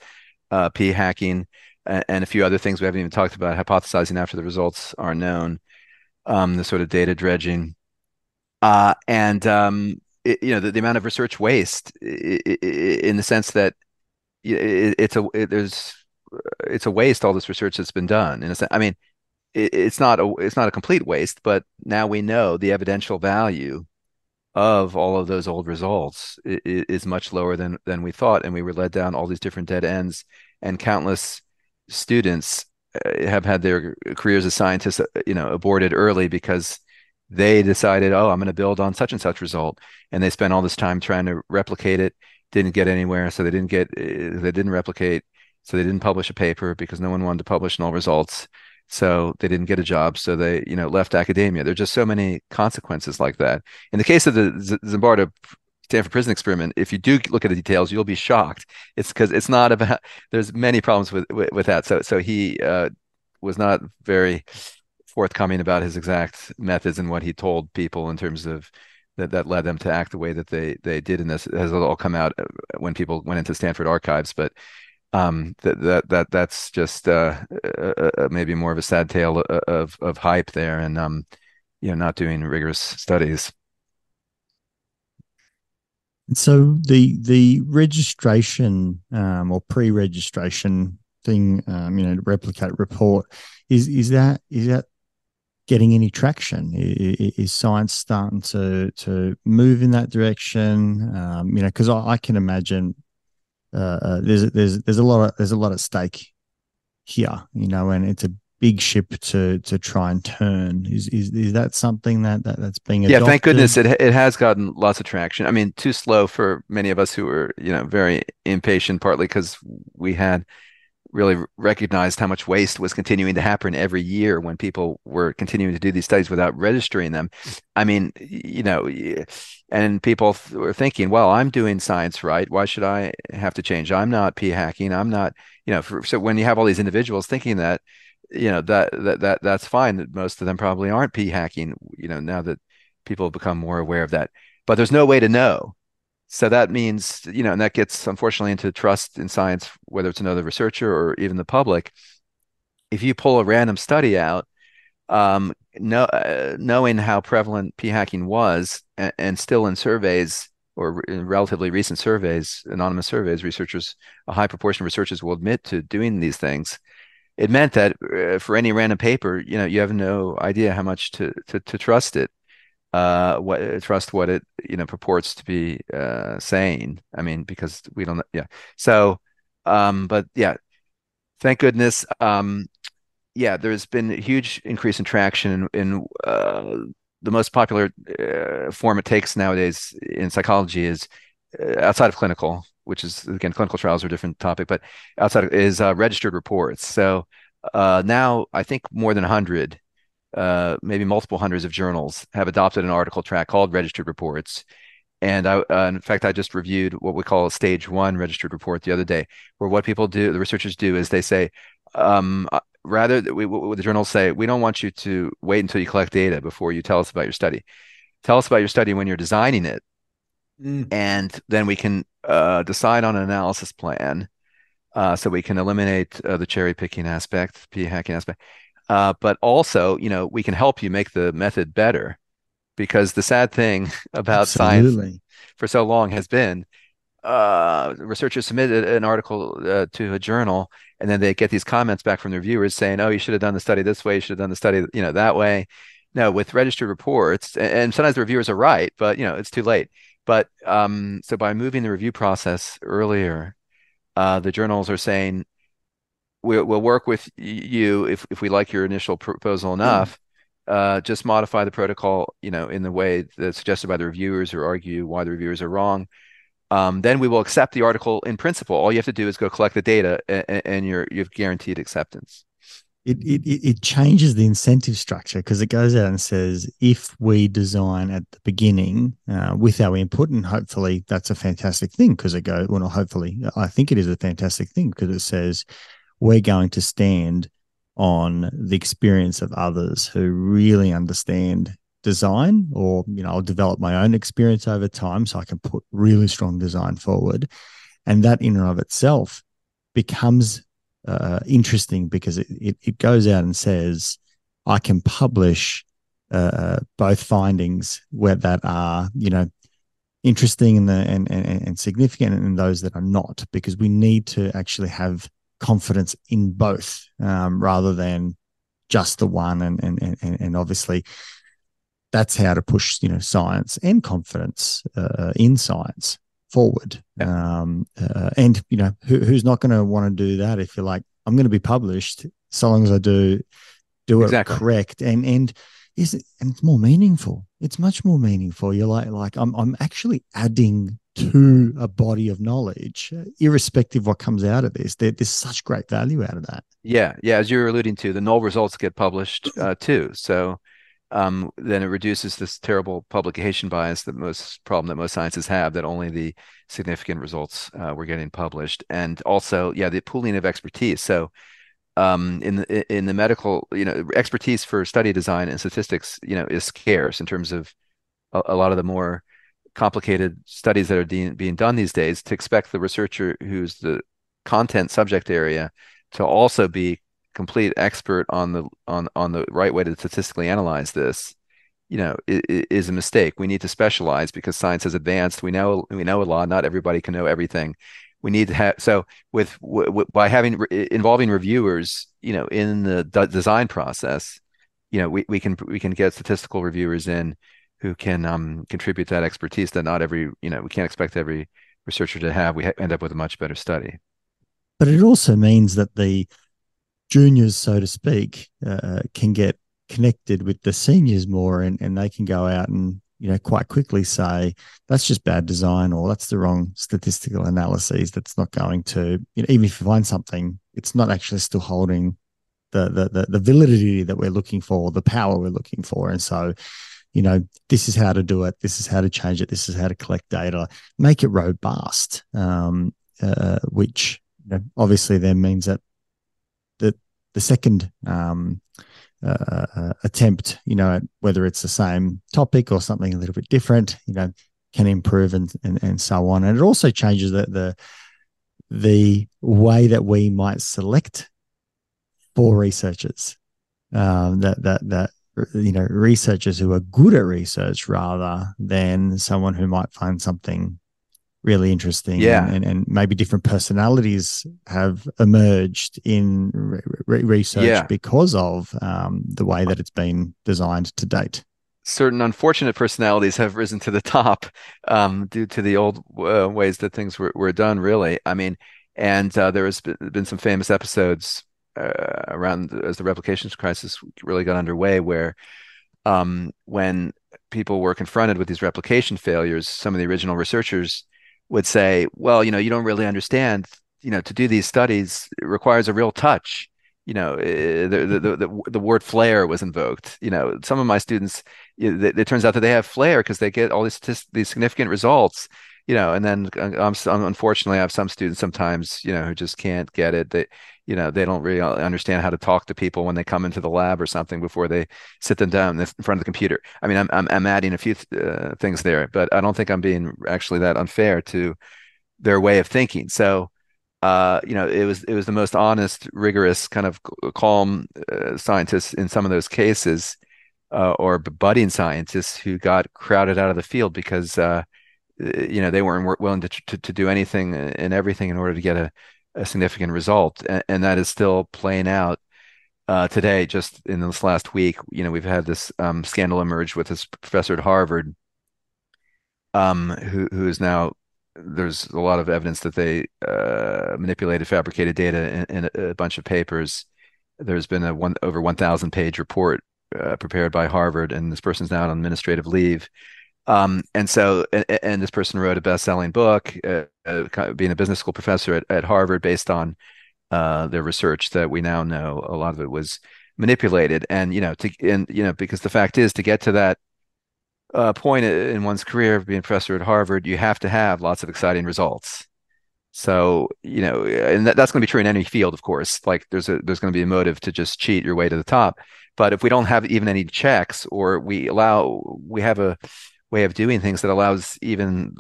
uh, p hacking and, and a few other things we haven't even talked about, hypothesizing after the results are known um, the sort of data dredging, uh, and um, it, you know the, the, amount of research waste in the sense that it's a it, there's it's a waste all this research that's been done. In a sense, I mean, it's not a it's not a complete waste, but now we know the evidential value of all of those old results is much lower than than we thought, and we were led down all these different dead ends, and countless students have had their careers as scientists, uh, you know, aborted early because they decided, oh, I'm going to build on such and such result, and they spent all this time trying to replicate it, didn't get anywhere, so they didn't get, uh, they didn't replicate, so they didn't publish a paper because no one wanted to publish null results, so they didn't get a job, so they, you know, left academia. There's just so many consequences like that. In the case of the Z- Zimbardo Stanford prison experiment, if you do look at the details, you'll be shocked. It's because it's not about. There's many problems with with, with that. So so he uh, was not very forthcoming about his exact methods and what he told people in terms of that that led them to act the way that they they did in this. Has all come out uh, when people went into Stanford archives, but um, that that that that's just uh, uh, uh, maybe more of a sad tale of of, of hype there, and um, you know, not doing rigorous studies. So the the registration um, or pre-registration thing, um, you know, replicate report is is that is that getting any traction? Is, is science starting to to move in that direction? Um, you know, because I, I, can imagine uh, uh, there's there's there's a lot of there's a lot at stake here, you know, and it's a big ship to to try and turn. Is is is that something that, that that's being adopted? Yeah, thank goodness it it has gotten lots of traction. I mean, too slow for many of us who were you know very impatient, partly because we had really recognized how much waste was continuing to happen every year when people were continuing to do these studies without registering them. I mean, you know, and people were thinking, well, I'm doing science right. Why should I have to change? I'm not p hacking. I'm not, you know, for, so when you have all these individuals thinking that, you know that that that that's fine that most of them probably aren't p hacking you know now that people have become more aware of that. But there's no way to know. So that means you know and that gets unfortunately into trust in science whether it's another researcher or even the public. If you pull a random study out um, no, uh, knowing how prevalent p hacking was and, and still in surveys or in relatively recent surveys anonymous surveys researchers a high proportion of researchers will admit to doing these things it meant that uh, for any random paper, you know, you have no idea how much to to, to trust it, uh, what trust what it you know purports to be uh, saying. I mean, because we don't, yeah. So, um, but yeah, thank goodness. Um, yeah, there's been a huge increase in traction in, in uh, the most popular uh, form it takes nowadays in psychology is uh, outside of clinical which is again clinical trials are a different topic, but outside of, is uh, registered reports. So uh, now I think more than hundred, uh, maybe multiple hundreds of journals have adopted an article track called registered reports. And I, uh, in fact, I just reviewed what we call a stage one registered report the other day, where what people do, the researchers do, is they say, um, uh, rather, we, the journals say, we don't want you to wait until you collect data before you tell us about your study. Tell us about your study when you're designing it mm. and then we can uh, decide on an analysis plan. Uh, so we can eliminate uh, the cherry picking aspect, p hacking aspect, uh, but also, you know, we can help you make the method better. Because the sad thing about Absolutely. science for so long has been uh, researchers submitted an article uh, to a journal, and then they get these comments back from the reviewers saying, "Oh, you should have done the study this way. You should have done the study, you know, that way." No, with registered reports, and, and sometimes the reviewers are right, but you know, it's too late. But um, so by moving the review process earlier, uh, the journals are saying we'll, we'll work with you if if we like your initial proposal hmm. enough. Mm. Uh, just modify the protocol, you know, in the way that's suggested by the reviewers, or argue why the reviewers are wrong um, then we will accept the article in principle. All you have to do is go collect the data, and, and you're you've guaranteed acceptance. It, it, it changes the incentive structure because it goes out and says if we design at the beginning uh, with our input and hopefully that's a fantastic thing because it goes well not hopefully I think it is a fantastic thing because it says we're going to stand on the experience of others who really understand design or you know i'll develop my own experience over time so i can put really strong design forward. And that in and of itself becomes uh, interesting because it, it, it, goes out and says i can publish uh, both findings where that are you know interesting and, the, and, and, and significant and those that are not because we need to actually have confidence in both um, rather than just the one and and and, and obviously that's how to push you know science and confidence uh, in science forward. Yeah. um, uh, and you know who, who's not going to want to do that if you're like i'm going to be published so long as i do do exactly. it correct. And and is it and it's more meaningful. It's much more meaningful. You're like like i'm, I'm actually adding to a body of knowledge irrespective of what comes out of this. There, there's such great value out of that. Yeah yeah as you were alluding to the null results get published uh, too. So um, then it reduces this terrible publication bias that most problem that most sciences have that only the significant results uh, were getting published. And also yeah the pooling of expertise. So um, in the in the medical you know expertise for study design and statistics you know is scarce in terms of a, a lot of the more complicated studies that are de- being done these days to expect the researcher who's the content subject area to also be complete expert on the on on the right way to statistically analyze this you know is a mistake. We need to specialize because science has advanced. We know we know a lot. Not everybody can know everything. We need to have so with by having involving reviewers you know in the d- design process you know we, we can we can get statistical reviewers in who can um, contribute that expertise that not every you know we can't expect every researcher to have. We ha- end up with a much better study. But it also means that the juniors, so to speak, uh, can get connected with the seniors more and, and they can go out and you know quite quickly say that's just bad design or that's the wrong statistical analyses that's not going to you know, even if you find something it's not actually still holding the, the the the validity that we're looking for the power we're looking for. And so you know this is how to do it. This is how to change it. This is how to collect data. Make it robust um, uh, which you know, obviously then means that the second um, uh, uh, attempt, you know, whether it's the same topic or something a little bit different, you know, can improve and and, and so on. And it also changes the the the way that we might select for researchers. Um, that that that you know researchers who are good at research rather than someone who might find something really interesting. Yeah. And, and, maybe different personalities have emerged in re- research yeah. because of um, the way that it's been designed to date. Certain unfortunate personalities have risen to the top um, due to the old uh, ways that things were, were done, really. I mean, and uh, there has been some famous episodes uh, around as the replications crisis really got underway where um, when people were confronted with these replication failures, some of the original researchers would say, well, you know, you don't really understand, you know, to do these studies requires a real touch. You know, eh, the, the, the, the word flair was invoked. You know, some of my students, it, it turns out that they have flair because they get all these these significant results you know, and then uh, I'm, unfortunately I have some students sometimes, you know, who just can't get it. They, you know, they don't really understand how to talk to people when they come into the lab or something before they sit them down in front of the computer. I mean, I'm I'm, I'm adding a few th- uh, things there, but I don't think I'm being actually that unfair to their way of thinking. So, uh, you know, it was it was the most honest, rigorous, kind of calm uh, scientists in some of those cases, uh, or budding scientists who got crowded out of the field because uh, you know they weren't willing to, to, to do anything and everything in order to get a, a significant result, and, and, that is still playing out. Uh, today, just in this last week, you know, we've had this um, scandal emerge with this professor at Harvard, um, who who is now there's a lot of evidence that they uh, manipulated, fabricated data in, in, a bunch of papers. There's been a one over 1,000 page report uh, prepared by Harvard, and this person's now on administrative leave. Um, and so, and, and, this person wrote a best-selling book, uh, uh being a business school professor at, at Harvard, based on uh, their research that we now know a lot of it was manipulated. And you know, to and you know, because the fact is, to get to that uh, point in one's career, of being a professor at Harvard, you have to have lots of exciting results. So you know, and that, that's going to be true in any field, of course. Like there's a there's going to be a motive to just cheat your way to the top. But if we don't have even any checks, or we allow, we have a way of doing things that allows even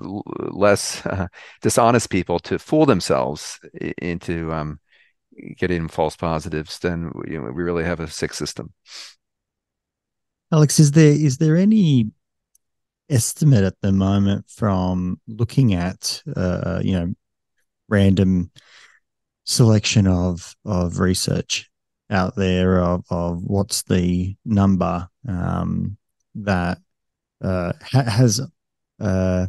less uh, dishonest people to fool themselves into um, getting false positives, then you know, we really have a sick system. Alex, is there is there any estimate at the moment from looking at uh, you know random selection of of research out there of, of what's the number um, that uh, ha- has uh,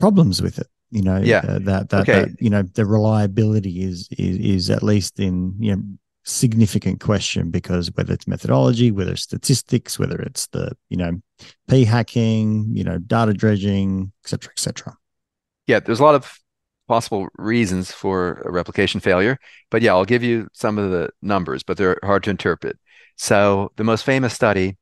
problems with it you know yeah uh, that that, okay. that you know the reliability is, is is at least in you know significant question because whether it's methodology, whether it's statistics, whether it's the you know p hacking, you know data dredging, etc., etc. Yeah, there's a lot of possible reasons for a replication failure, but yeah, I'll give you some of the numbers, but they're hard to interpret. So the most famous study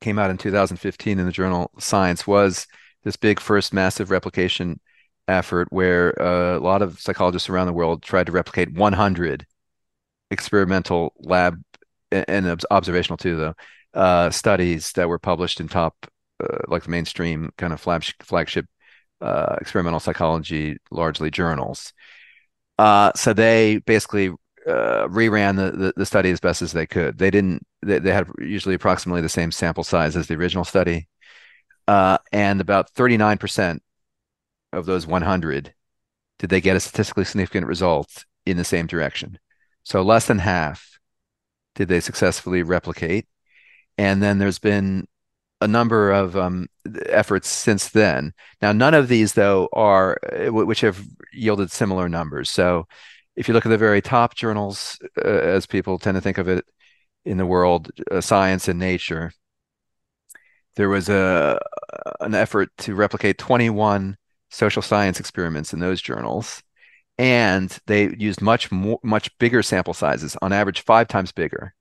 came out in 2015 in the journal Science was this big first massive replication effort where uh, a lot of psychologists around the world tried to replicate 100 experimental lab and observational too, though, uh, studies that were published in top, uh, like the mainstream kind of flagship uh, experimental psychology, largely journals. Uh, so they basically uh, reran the, the, the study as best as they could. They didn't. They, they had usually approximately the same sample size as the original study, uh, and about thirty nine percent of those one hundred did they get a statistically significant result in the same direction. So less than half did they successfully replicate. And then there's been a number of um, efforts since then. Now, none of these, though, are uh, which have yielded similar numbers. So, if you look at the very top journals, uh, as people tend to think of it in the world, uh, Science and Nature, there was a an effort to replicate 21 social science experiments in those journals and they used much more much bigger sample sizes on average five times bigger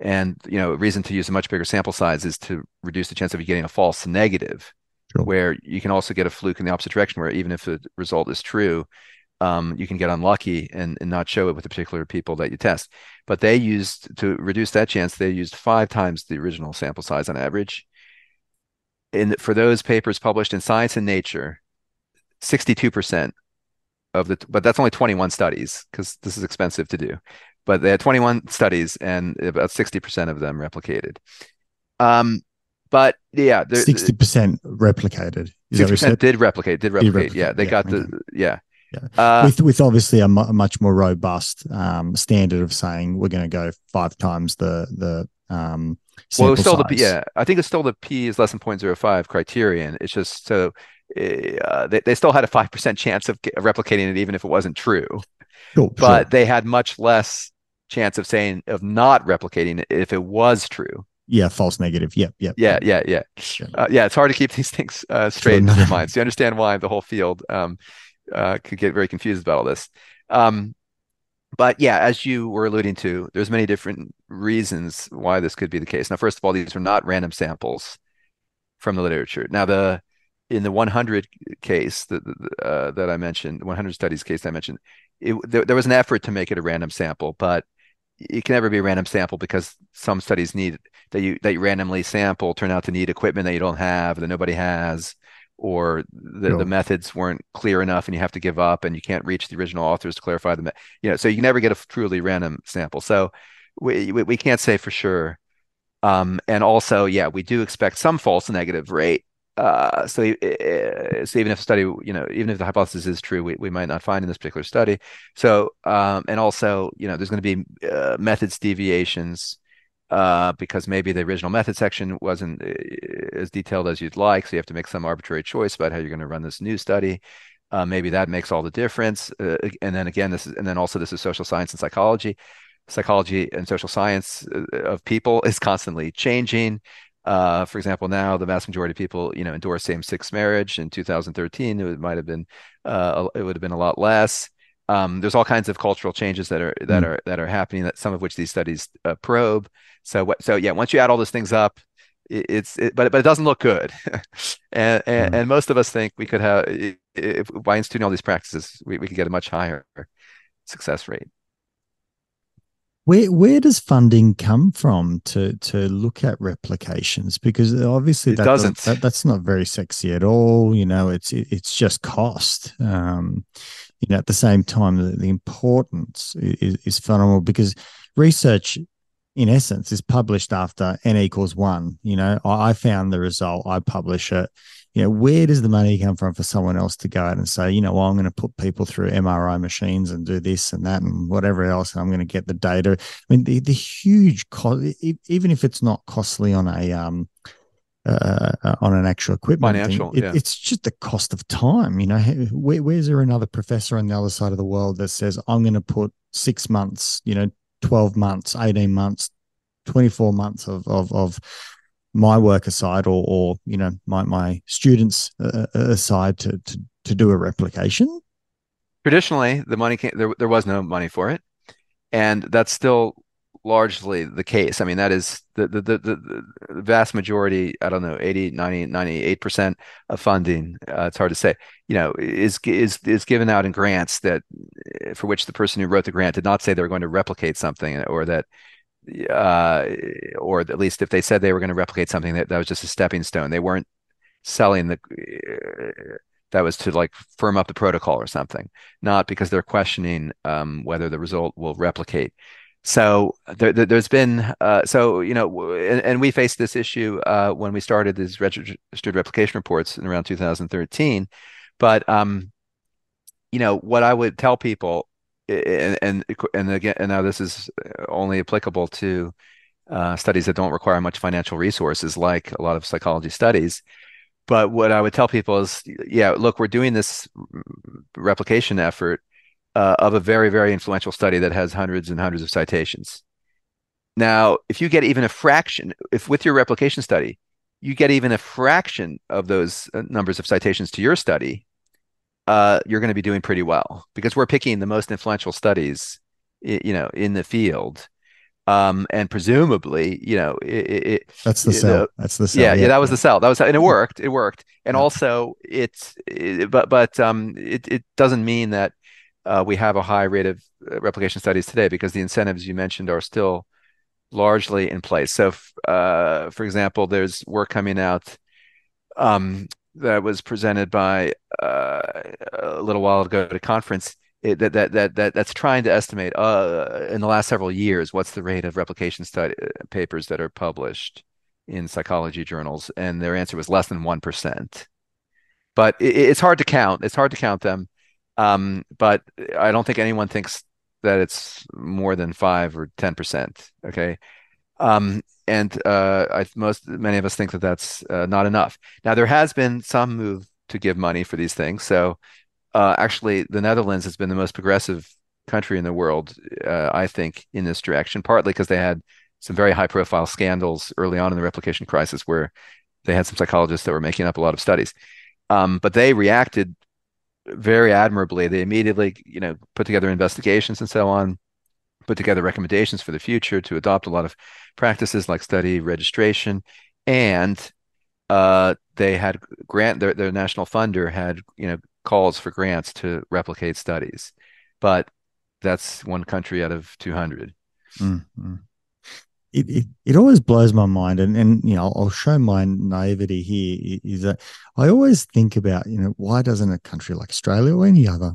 and you know a reason to use a much bigger sample size is to reduce the chance of you getting a false negative sure. where you can also get a fluke in the opposite direction where even if the result is true um, you can get unlucky and, and not show it with the particular people that you test. But they used to reduce that chance they used five times the original sample size on average. And for those papers published in science and nature 62% of the but that's only 21 studies because this is expensive to do. But they had 21 studies and about 60% of them replicated. Um but yeah 60% replicated. 60% did replicate did replicate, did replicate. yeah they yeah, got the okay. yeah yeah. Uh, with with obviously a, mu- a much more robust um, standard of saying we're going to go five times the the um, well, it's still size. the yeah. I think it's still the p is less than 0.05 criterion. It's just so uh, they, they still had a 5% chance of replicating it even if it wasn't true oh, but sure. they had much less chance of saying of not replicating it if it was true yeah false negative yep yep yeah yeah yeah uh, yeah it's hard to keep these things uh, straight in your mind so you understand why the whole field um, uh, could get very confused about all this. Um, but yeah as you were alluding to there's many different reasons why this could be the case. Now first of all these are not random samples from the literature. Now the in the 100 case that uh, that I mentioned, 100 studies case I mentioned, it, there, there was an effort to make it a random sample, but it can never be a random sample because some studies need that you that you randomly sample turn out to need equipment that you don't have that nobody has or the, the methods weren't clear enough and you have to give up and you can't reach the original authors to clarify them you know so you never get a truly random sample. So we we, we can't say for sure. Um, and also yeah we do expect some false negative rate. Uh, so, uh, so even if a study, you know, even if the hypothesis is true, we, we might not find in this particular study. So, um, and also, you know, there's going to be uh, methods deviations uh, because maybe the original method section wasn't uh, as detailed as you'd like. So you have to make some arbitrary choice about how you're going to run this new study. Uh, maybe that makes all the difference. Uh, and then again, this is, and then also this is social science and psychology. Psychology and social science of people is constantly changing. Uh, for example, now the vast majority of people, you know, endorse same-sex marriage. In 2013, it might have been, uh, it would have been a lot less. Um, there's all kinds of cultural changes that are that mm. are that are happening. That some of which these studies uh, probe. So what? So yeah, once you add all those things up, it, it's it, but but it doesn't look good. and, and, mm. and most of us think we could have if, by instituting all these practices, we, we could get a much higher success rate. Where where does funding come from to to look at replications? Because obviously that doesn't. That, that's not very sexy at all. You know, it's it, it's just cost. Um, you know, at the same time, the, the importance is, is phenomenal because research in essence is published after n equals one you know? I, I, found the result i publish it. You know, where does the money come from for someone else to go out and say, you know, well, I'm going to put people through MRI machines and do this and that and whatever else, and I'm going to get the data. I mean, the, the huge cost, even if it's not costly on a um, uh, uh, on an actual equipment financial it, yeah. it's just the cost of time you know. Where, where's there another professor on the other side of the world that says i'm going to put six months you know 12 months 18 months 24 months of of, of my work aside or or you know my my students uh, uh, aside to to to do a replication traditionally the money came, there there was no money for it. And that's still largely the case. I mean that is the the the, the vast majority i don't know 80 90 98% of funding uh, it's hard to say you know is is is given out in grants that for which the person who wrote the grant did not say they were going to replicate something or that uh, or at least if they said they were going to replicate something that, that was just a stepping stone. They weren't selling the uh, that was to like firm up the protocol or something not because they're questioning um, whether the result will replicate so there, has been uh, so you know and, and, we faced this issue uh, when we started these registered replication reports in around 2013 but um, you know what i would tell people and and and again, and now this is only applicable to uh, studies that don't require much financial resources, like a lot of psychology studies. But what I would tell people is, yeah, look, we're doing this replication effort uh, of a very, very influential study that has hundreds and hundreds of citations. Now, if you get even a fraction, if with your replication study, you get even a fraction of those uh, numbers of citations to your study, uh, you're going to be doing pretty well because we're picking the most influential studies, you know, in the field. Um, and presumably, you know, it, it, that's the sell. that's the sell. Yeah, yeah, yeah, that was the cell. That was, and it worked. It worked. And yeah. also, it's, it, but but um, it it doesn't mean that uh, we have a high rate of uh, replication studies today because the incentives you mentioned are still largely in place. So, uh, for example, there's work coming out um, that was presented by uh, a little while ago at a conference it, that, that that that that's trying to estimate uh, in the last several years what's the rate of replication study uh, papers that are published in psychology journals, and their answer was less than one percent. But it, it's hard to count. It's hard to count them. Um, but I don't think anyone thinks that it's more than five or ten percent. Okay, um, and uh, I, most many of us think that that's uh, not enough. Now there has been some move to give money for these things. So uh, actually, the Netherlands has been the most progressive country in the world, uh, I think, in this direction. Partly because they had some very high-profile scandals early on in the replication crisis, where they had some psychologists that were making up a lot of studies. Um, but they reacted very admirably. They immediately, you know, put together investigations and so on put together recommendations for the future to adopt a lot of practices like study registration and uh, they had grant their, their national funder had you know calls for grants to replicate studies, but that's one country out of 200. Mm-hmm. It, it, it always blows my mind, and and you know I'll, show my naivety here is that I always think about you know why doesn't a country like Australia or any other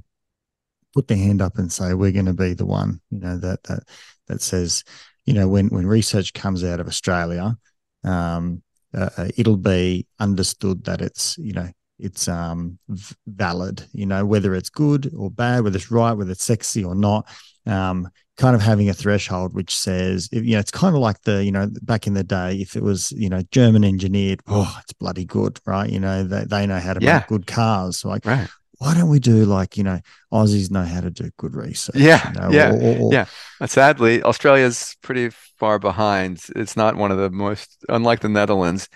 put their hand up and say we're going to be the one you know that that that says you know when when research comes out of Australia, um, uh, uh it'll be understood that it's you know it's um valid you know whether it's good or bad whether it's right whether it's sexy or not. Um kind of having a threshold which says you know it's kind of like the you know back in the day if it was you know german engineered oh it's bloody good right? You know they, they know how to yeah. make good cars. Like right. why don't we do like you know aussies know how to do good research yeah. you know, yeah. or, or, yeah. Sadly australia's pretty far behind. It's not one of the most unlike the netherlands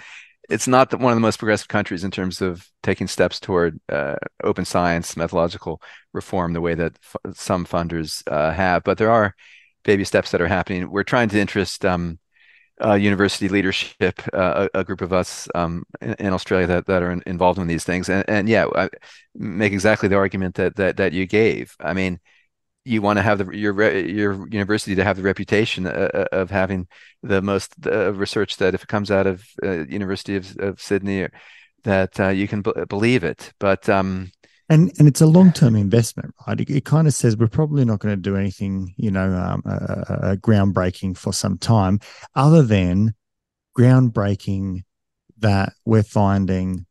it's not one of the most progressive countries in terms of taking steps toward uh, open science methodological reform the way that f- some funders uh, have but there are baby steps that are happening. We're trying to interest um, uh, university leadership uh, a, a, group of us um, in, in, australia that, that are in, involved in these things. And, and yeah I make exactly the argument that that, that you gave. I mean you want to have the, your your university to have the reputation uh, uh, of having the most uh, research that if it comes out of uh, University of, of Sydney, that uh, you can b- believe it. But um, and and it's a long term investment, right? It, it, kind of says we're probably not going to do anything, you know, um, groundbreaking for some time, other than groundbreaking that we're finding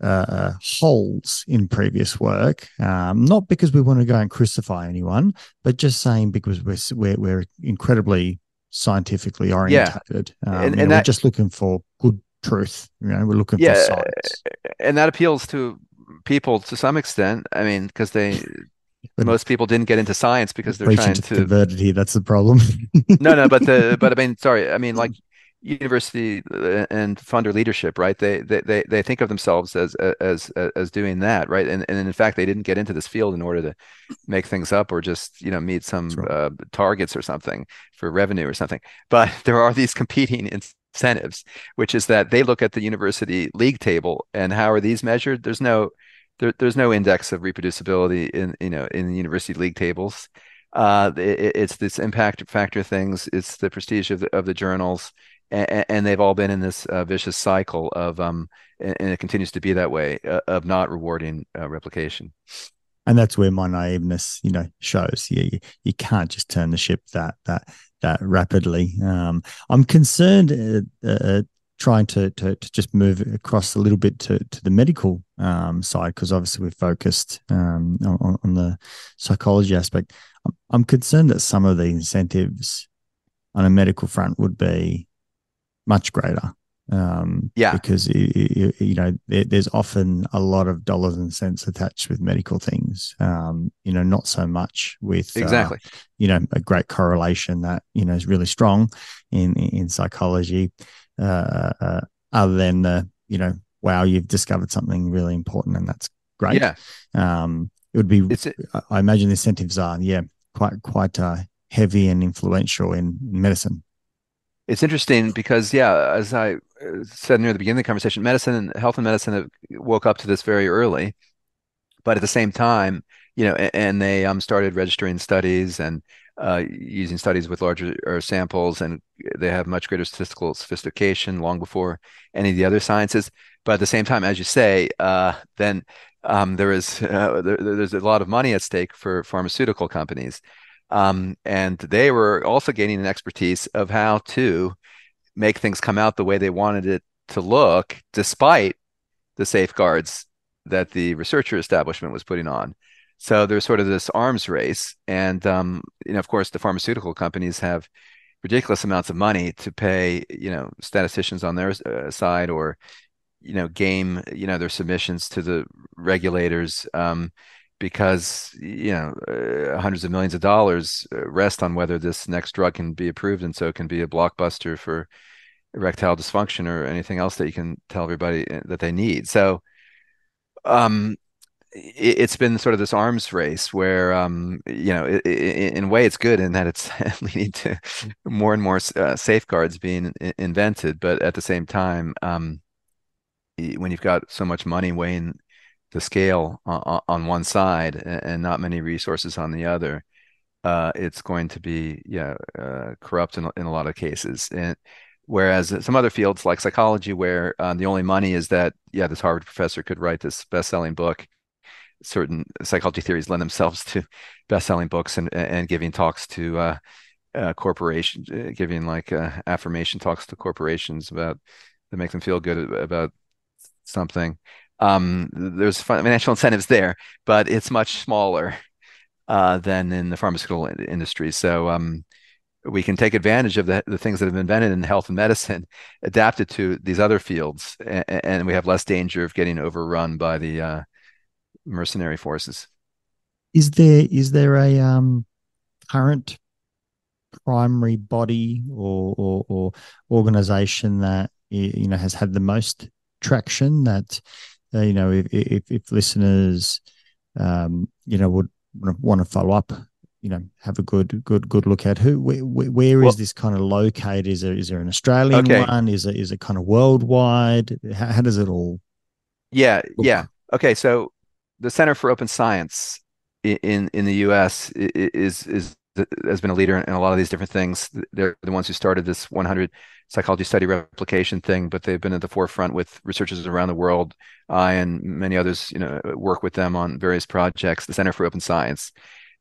uh, holes in previous work, um, not because we want to go and crucify anyone, but just saying because we're we're, we're incredibly scientifically orientated. Yeah. Um, and, and know, that, we're just looking for good truth. You know, we're looking yeah, for science, and that appeals to people to some extent. I mean, because they. most people didn't get into science because they're trying to converted here. That's the problem. no, no, but the but I mean, sorry, I mean, like university uh, and funder leadership right? They they they think of themselves as as as doing that right? And and in fact they didn't get into this field in order to make things up or just you know meet some right. uh, targets or something for revenue or something. But there are these competing incentives which is that they look at the university league table and how are these measured? There's no there, there's no index of reproducibility in you know in the university league tables. Uh, it, it's this impact factor things. It's the prestige of the, of the journals and, and they've all been in this uh, vicious cycle of um and, and, it continues to be that way uh, of not rewarding uh, replication. And that's where my naiveness you know shows. You, you, can't just turn the ship that that that rapidly. Um i'm concerned uh, uh, trying to, to, to just move across a little bit to to the medical um, side because obviously we're focused um, on, on, the psychology aspect. I'm, I'm concerned that some of the incentives on a medical front would be much greater. Um, yeah, because you, you know there, there's often a lot of dollars and cents attached with medical things. Um, you know, not so much with uh, exactly. Uh, you know, a great correlation that you know is really strong in in psychology. Uh, uh, other than the you know, wow, you've discovered something really important, and that's great. Yeah. Um, it would be. I imagine the incentives are yeah quite quite uh, heavy and influential in, in medicine it's interesting because yeah as i uh, said near the beginning of the conversation medicine and health and medicine woke up to this very early. But at the same time you know and, and they um, started registering studies and uh, using studies with larger samples and they have much greater statistical sophistication long before any of the other sciences. But at the same time as you say uh, then um, there is uh, there, there's a lot of money at stake for pharmaceutical companies um, and they were also gaining an expertise of how to make things come out the way they wanted it to look, despite the safeguards that the researcher establishment was putting on. So there's sort of this arms race, and um, you know, of course, the pharmaceutical companies have ridiculous amounts of money to pay, you know, statisticians on their uh, side, or you know, game, you know, their submissions to the regulators. Um, because you know uh, hundreds of millions of dollars uh, rest on whether this next drug can be approved and so it can be a blockbuster for erectile dysfunction or anything else that you can tell everybody uh, that they need. So um it, has been sort of this arms race where um you know in a way it's good in that it's leading to more and more uh, safeguards being invented but at the same time um when you've got so much money weighing the scale on, on one side and, not many resources on the other, uh, it's going to be yeah uh, corrupt in, in a lot of cases. And whereas some other fields like psychology, where um, the only money is that yeah this Harvard professor could write this best-selling book, certain psychology theories lend themselves to best-selling books and and giving talks to uh, uh, corporations, uh, giving like uh, affirmation talks to corporations about that make them feel good about something. Um, there's financial incentives there, but it's much smaller uh, than in the pharmaceutical industry. So um, we can take advantage of the, the things that have been invented in health and medicine, adapted to these other fields, and, and we have less danger of getting overrun by the uh, mercenary forces. Is there is there a um, current primary body or, or, or organization that you know has had the most traction that uh, you know if, if, if listeners um, you know would want to follow up you know have a good good good look at who where, where well, is this kind of located is there is there an australian okay. one is it is it kind of worldwide how, how does it all yeah look? yeah okay so the center for open science in in the us is is has been a leader in a lot of these different things. They're the ones who started this 100 psychology study replication thing, but they've been at the forefront with researchers around the world. I and many others, you know, work with them on various projects. The Center for Open Science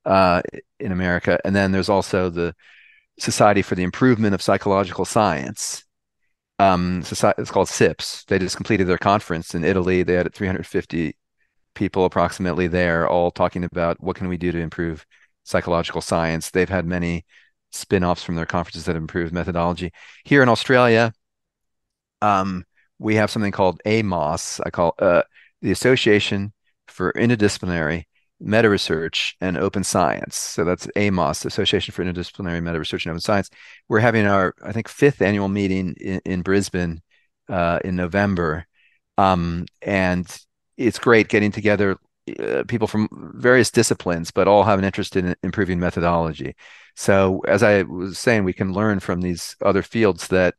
uh, in America, and then there's also the Society for the Improvement of Psychological Science. Um, society, it's called SIPS. They just completed their conference in Italy. They had 350 people approximately there, all talking about what can we do to improve psychological science. They've had many spin-offs from their conferences that have improved methodology. Here in Australia, um, we have something called AIMOS. I call uh, the Association for Interdisciplinary Meta Research and Open Science. So that's AIMOS, Association for Interdisciplinary Meta Research and Open Science. We're having our, I think, fifth annual meeting in, in Brisbane uh, in November, um, and it's great getting together uh, people from various disciplines, but all have an interest in improving methodology. So, as I was saying, we can learn from these other fields that,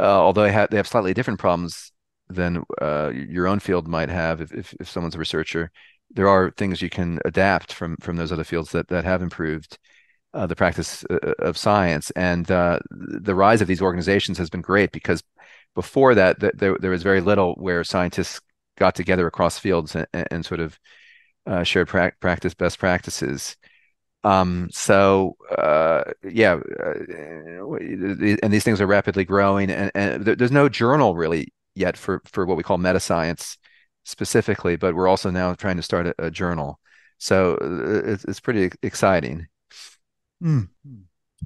uh, although they have, they have slightly different problems than uh, your own field might have, if, if, if someone's a researcher, there are things you can adapt from from those other fields that that have improved uh, the practice uh, of science. And uh, the rise of these organizations has been great because before that, th- there, there was very little where scientists got together across fields and, and sort of uh, shared pra- practice best practices. Um, so uh, yeah, uh, and these things are rapidly growing, and, and, there's no journal really yet for for what we call meta science specifically, but we're also now trying to start a, a journal. So uh, it's, it's pretty exciting. Mm.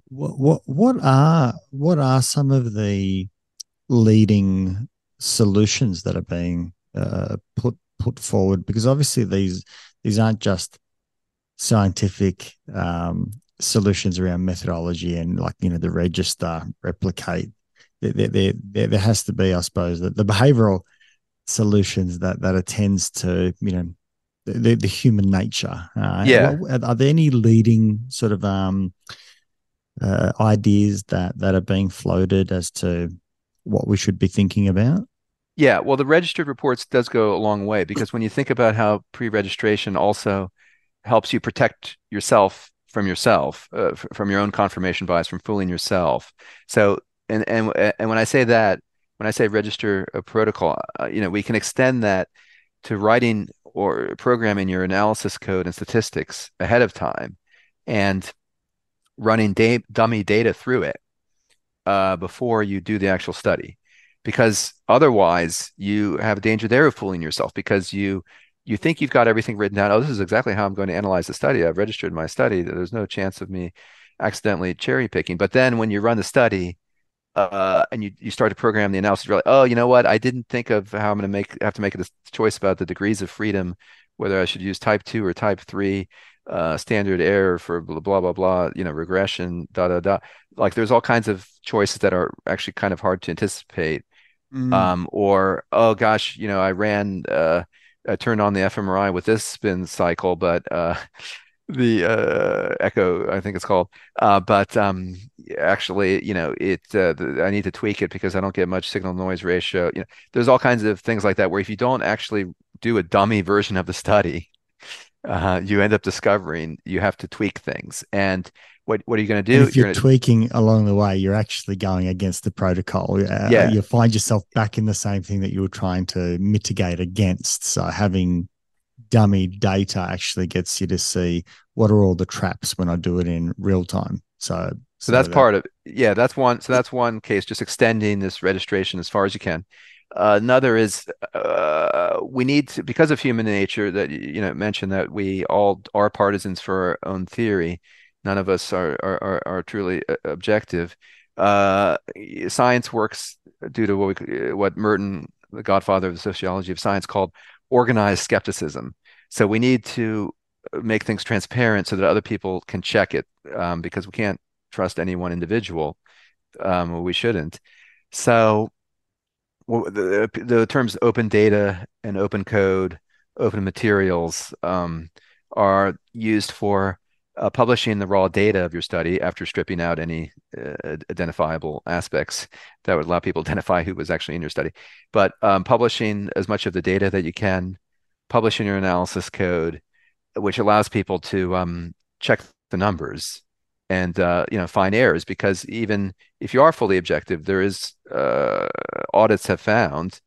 What what what are what are some of the leading solutions that are being uh, put put forward? Because obviously these these aren't just scientific um, solutions around methodology and like you know the register replicate. There, there, there, there has to be i suppose that the behavioral solutions that that attends to you know the, the human nature. Uh, yeah. are, are, there any leading sort of um uh, ideas that that are being floated as to what we should be thinking about? Yeah, well, the registered reports does go a long way because when you think about how pre-registration also helps you protect yourself from yourself, uh, f- from your own confirmation bias, from fooling yourself. So, and and and when I say that, when I say register a protocol, uh, you know, we can extend that to writing or programming your analysis code and statistics ahead of time, and running da- dummy data through it uh, before you do the actual study because otherwise you have a danger there of fooling yourself because you you think you've got everything written down. Oh, this is exactly how I'm going to analyze the study. I've registered my study. There's no chance of me accidentally cherry picking. But then when you run the study uh, and you, you start to program the analysis, you're like, oh, you know what? I didn't think of how I'm going to make have to make a choice about the degrees of freedom, whether I should use type two or type three, uh, standard error for blah blah blah blah. You know, regression, da da da. Like there's all kinds of choices that are actually kind of hard to anticipate Mm. Um, or oh gosh, you know, I ran uh, I turned on the fMRI with this spin cycle, but uh, the uh, echo i think it's called. Uh, but um, actually you know it uh, the, i need to tweak it because i don't get much signal noise ratio you know there's all kinds of things like that where if you don't actually do a dummy version of the study uh, you end up discovering you have to tweak things and what what are you going to do? And if you're, you're gonna... tweaking along the way, you're actually going against the protocol. Uh, yeah, you find yourself back in the same thing that you were trying to mitigate against. So having dummy data actually gets you to see what are all the traps when I do it in real time. So, so, so that's that, part of yeah. That's one. So that's one case. Just extending this registration as far as you can. Uh, another is uh, we need to because of human nature that you know mentioned that we all are partisans for our own theory. None of us are are are, are truly uh, objective. Uh, science works due to what we, what Merton, the godfather of the sociology of science, called organized skepticism. So we need to make things transparent so that other people can check it um, because we can't trust any one individual. Um, we shouldn't. So the, the terms open data and open code, open materials um, are used for uh, publishing the raw data of your study after stripping out any uh, identifiable aspects that would allow people to identify who was actually in your study. But um, publishing as much of the data that you can, publishing your analysis code, which allows people to um, check the numbers and uh, you know find errors because even if you are fully objective, there is uh, audits have found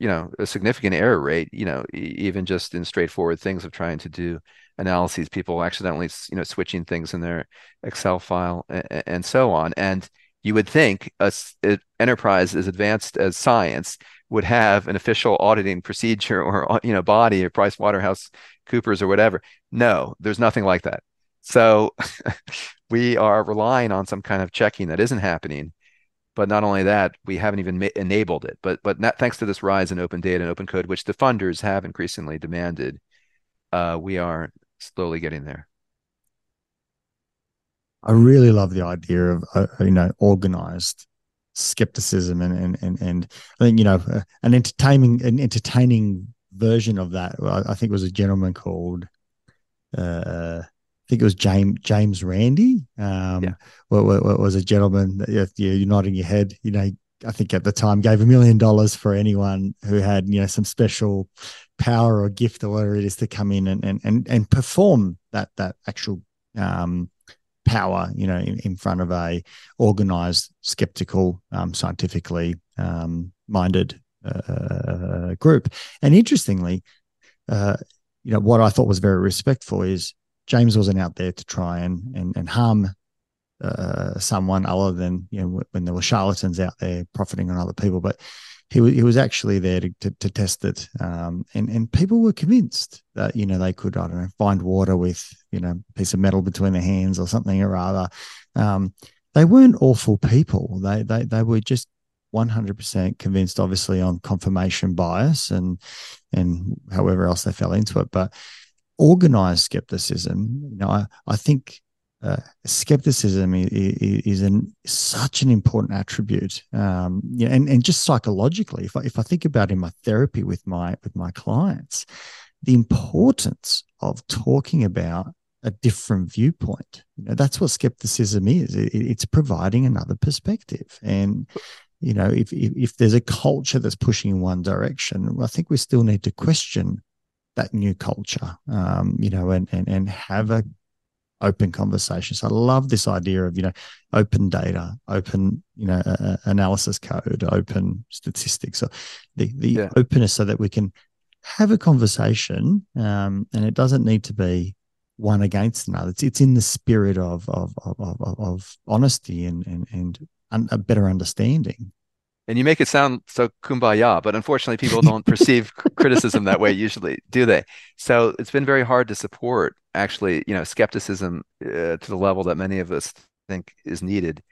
you know a significant error rate. You know even just in straightforward things of trying to do analyses, people accidentally, you know, switching things in their Excel file and, and so on. And you would think a, a, enterprise as advanced as science would have an official auditing procedure or you know body or Price Waterhouse Coopers or whatever. No, there's nothing like that. So we are relying on some kind of checking that isn't happening. But not only that, we haven't even ma- enabled it. But but not, thanks to this rise in open data and open code, which the funders have increasingly demanded, uh, we are slowly getting there. I really love the idea of uh, you know organized skepticism and and and, and I think you know uh, an entertaining an entertaining version of that. I think it was a gentleman called uh, I think it was James James Randi. Um, yeah. was a gentleman that yeah, you're nodding your head. You know, I think at the time gave a million dollars for anyone who had you know some special power or gift or whatever it is to come in and and and, and perform that that actual um, power you know in, in, front of a organized skeptical um, scientifically um, minded uh, group and interestingly uh, you know what i thought was very respectful is james wasn't out there to try and and, and harm uh, someone other than you know when there were charlatans out there profiting on other people, but he was he was actually there to, to, to test it, um, and and people were convinced that you know they could I don't know find water with you know a piece of metal between their hands or something or other. Um, they weren't awful people. They they they were just 100% convinced obviously on confirmation bias and and however else they fell into it but organized skepticism you know i, I think uh, skepticism is, is an, such an important attribute. Um, you know, and, and just psychologically, if I, if I think about in my therapy with my with my clients, the importance of talking about a different viewpoint. You know, that's what skepticism is. It, it's providing another perspective. And you know, if, if if there's a culture that's pushing in one direction, I think we still need to question that new culture. Um, you know, and and and have a open conversations. I love this idea of you know open data, open you know uh, analysis code, open statistics, or the the yeah. openness so that we can have a conversation, um, and it doesn't need to be one against another. It's it's in the spirit of of of, of, of honesty and and and a better understanding and you make it sound so kumbaya but unfortunately people don't perceive criticism that way usually do they? So it's been very hard to support actually you know skepticism uh, to the level that many of us think is needed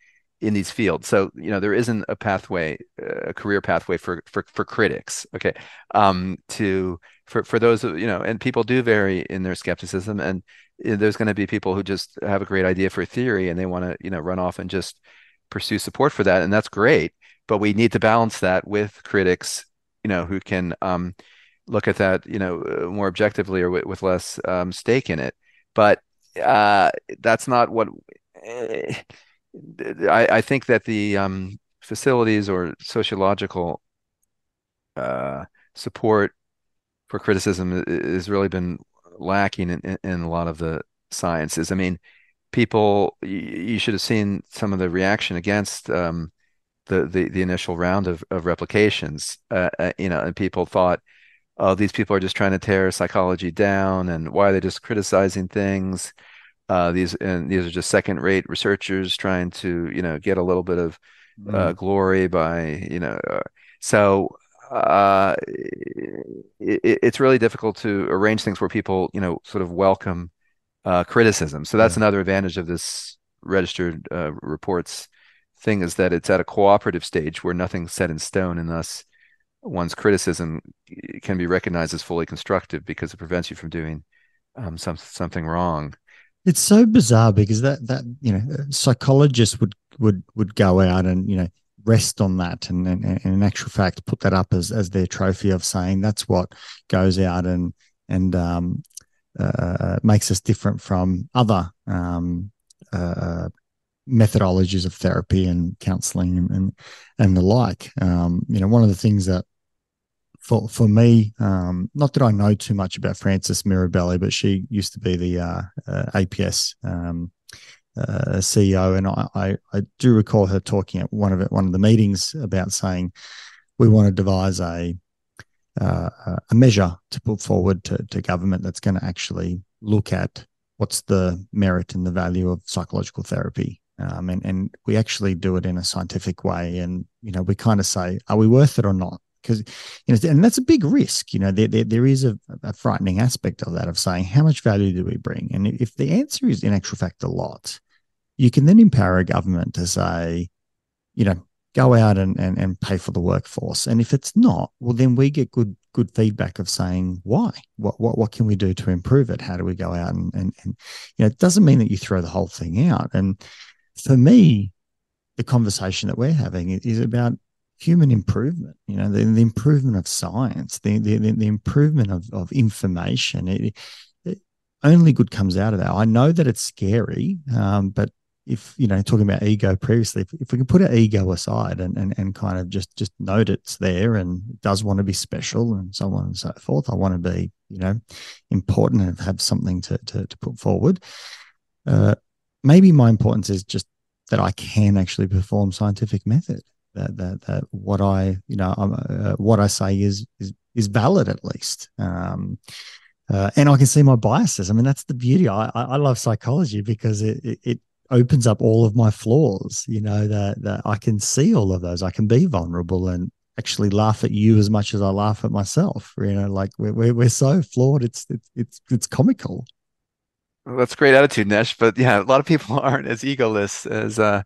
in these fields. So you know there isn't a pathway uh, a career pathway for for for critics okay? Um to for for those you know and people do vary in their skepticism and there's going to be people who just have a great idea for a theory and they want to you know run off and just pursue support for that and that's great but we need to balance that with critics, you know, who can um, look at that, you know, uh, more objectively or with, with less um, stake in it. But uh, that's not what uh, I, I, think that the um, facilities or sociological uh, support for criticism has really been lacking in, in, a lot of the sciences. I mean, people, you, you should have seen some of the reaction against um, the, the, the initial round of, of replications. Uh, uh, you know, and people thought, oh, these people are just trying to tear psychology down, and why are they just criticizing things? Uh, these and these are just second-rate researchers trying to, you know, get a little bit of mm. glory by, you know. Uh, so uh, it, it's really difficult to arrange things where people, you know, sort of welcome uh, criticism. So that's yeah. another advantage of this registered uh, reports thing is that it's at a cooperative stage where nothing's set in stone, and thus one's criticism can be recognized as fully constructive because it prevents you from doing um, some something wrong. It's so bizarre because that that you know psychologists would would would go out and you know rest on that and, and, and, in actual fact put that up as as their trophy of saying that's what goes out and and um, uh, makes us different from other um, uh, methodologies of therapy and counseling and and, and the like. Um, you know, one of the things that for for me, um, not that I know too much about Frances Mirabelli, but she used to be the uh, uh, APS um, uh, CEO, and I, I, I do recall her talking at one of it, one of the meetings about saying we want to devise a uh, a measure to put forward to, to government that's going to actually look at what's the merit and the value of psychological therapy um, and and we actually do it in a scientific way. And you know we kind of say are we worth it or not? Because you know and that's a big risk you know there, there, there is a, a, frightening aspect of that of saying how much value do we bring? And if the answer is in actual fact a lot you can then empower a government to say you know go out and, and, and pay for the workforce. And if it's not well then we get good good feedback of saying why? What what, what can we do to improve it? How do we go out and, and and you know it doesn't mean that you throw the whole thing out. And for me the conversation that we're having is about human improvement you know the, the improvement of science the, the, the improvement of, of information. It, it, only good comes out of that. I know that it's scary um, but if you know talking about ego previously if, if we can put our ego aside and, and and kind of just just note it's there and does want to be special and so on and so forth i want to be you know important and have something to to, to put forward uh, maybe my importance is just that i can actually perform scientific method that that that what I you know uh, what I say is is is valid at least. Um, uh, and I can see my biases. I mean, that's the beauty. I I love psychology because it, it, it opens up all of my flaws. You know that that I can see all of those. I can be vulnerable and actually laugh at you as much as I laugh at myself. You know, like we're we're, we're so flawed. It's it's it's it's comical. That's great attitude, Nesh. But yeah, a lot of people aren't as egoless as uh,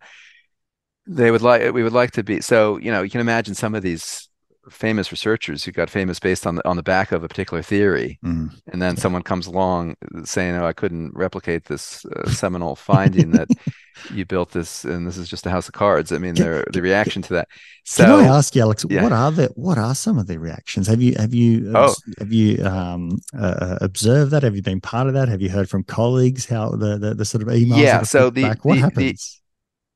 they would like we would like to be so you know you can imagine some of these famous researchers who got famous based on the on the back of a particular theory mm. and then someone comes along saying oh i couldn't replicate this uh, seminal finding that you built this and this is just a house of cards i mean can, the reaction to that so can i ask you alex yeah. what are the what are some of the reactions have you have you oh. have you um, uh, observed that have you been part of that have you heard from colleagues how the the, the sort of emails yeah so the, back? what the, happens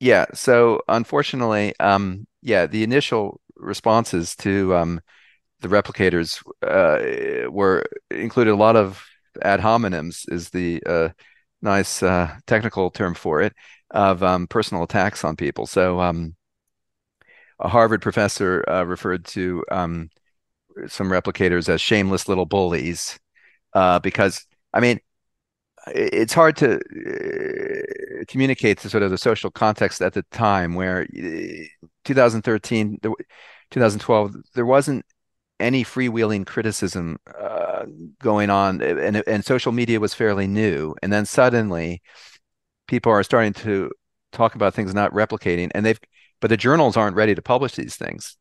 yeah. So unfortunately, um, yeah, the initial responses to um, the replicators uh, were included a lot of ad hominems, is the uh, nice uh, technical term for it, of um, personal attacks on people. So um, a Harvard professor uh, referred to um, some replicators as shameless little bullies uh, because, I mean, it's hard to uh, communicate to sort of the social context at the time where uh, 2013 2012 there wasn't any freewheeling criticism uh, going on and, and social media was fairly new. And then suddenly people are starting to talk about things not replicating and they've but the journals aren't ready to publish these things.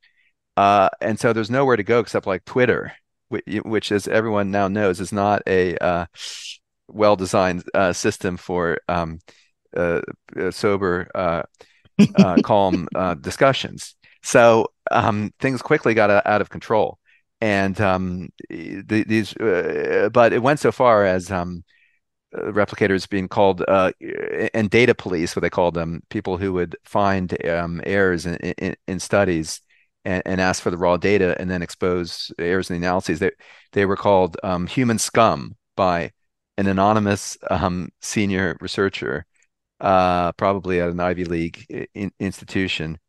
Uh, and so there's nowhere to go except like twitter which, which as everyone now knows is not a uh, well designed uh, system for um, uh, uh sober, uh, uh, calm discussions. So um, things quickly got out of control, and um, the, these, but it went so far as um, replicators being called uh, and data police, what they called them, people who would find um, errors in, in, in studies and, and, ask for the raw data and then expose errors in the analyses. They they were called um, human scum by an anonymous um, senior researcher, uh, probably at an Ivy League in, institution.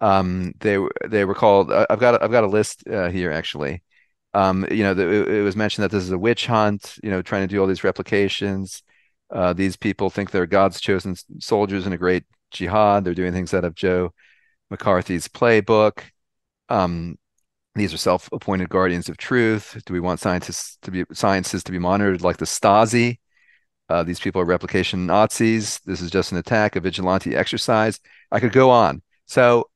Um, they they were called. I've got I've got a list uh, here actually. Um, you know, the, it, was mentioned that this is a witch hunt. You know, trying to do all these replications. Uh, these people think they're God's chosen soldiers in a great jihad. They're doing things out of Joe McCarthy's playbook. Um, these are self-appointed guardians of truth. Do we want scientists to be sciences to be monitored like the Stasi? Uh, these people are replication Nazis. This is just an attack, a vigilante exercise. I could go on. So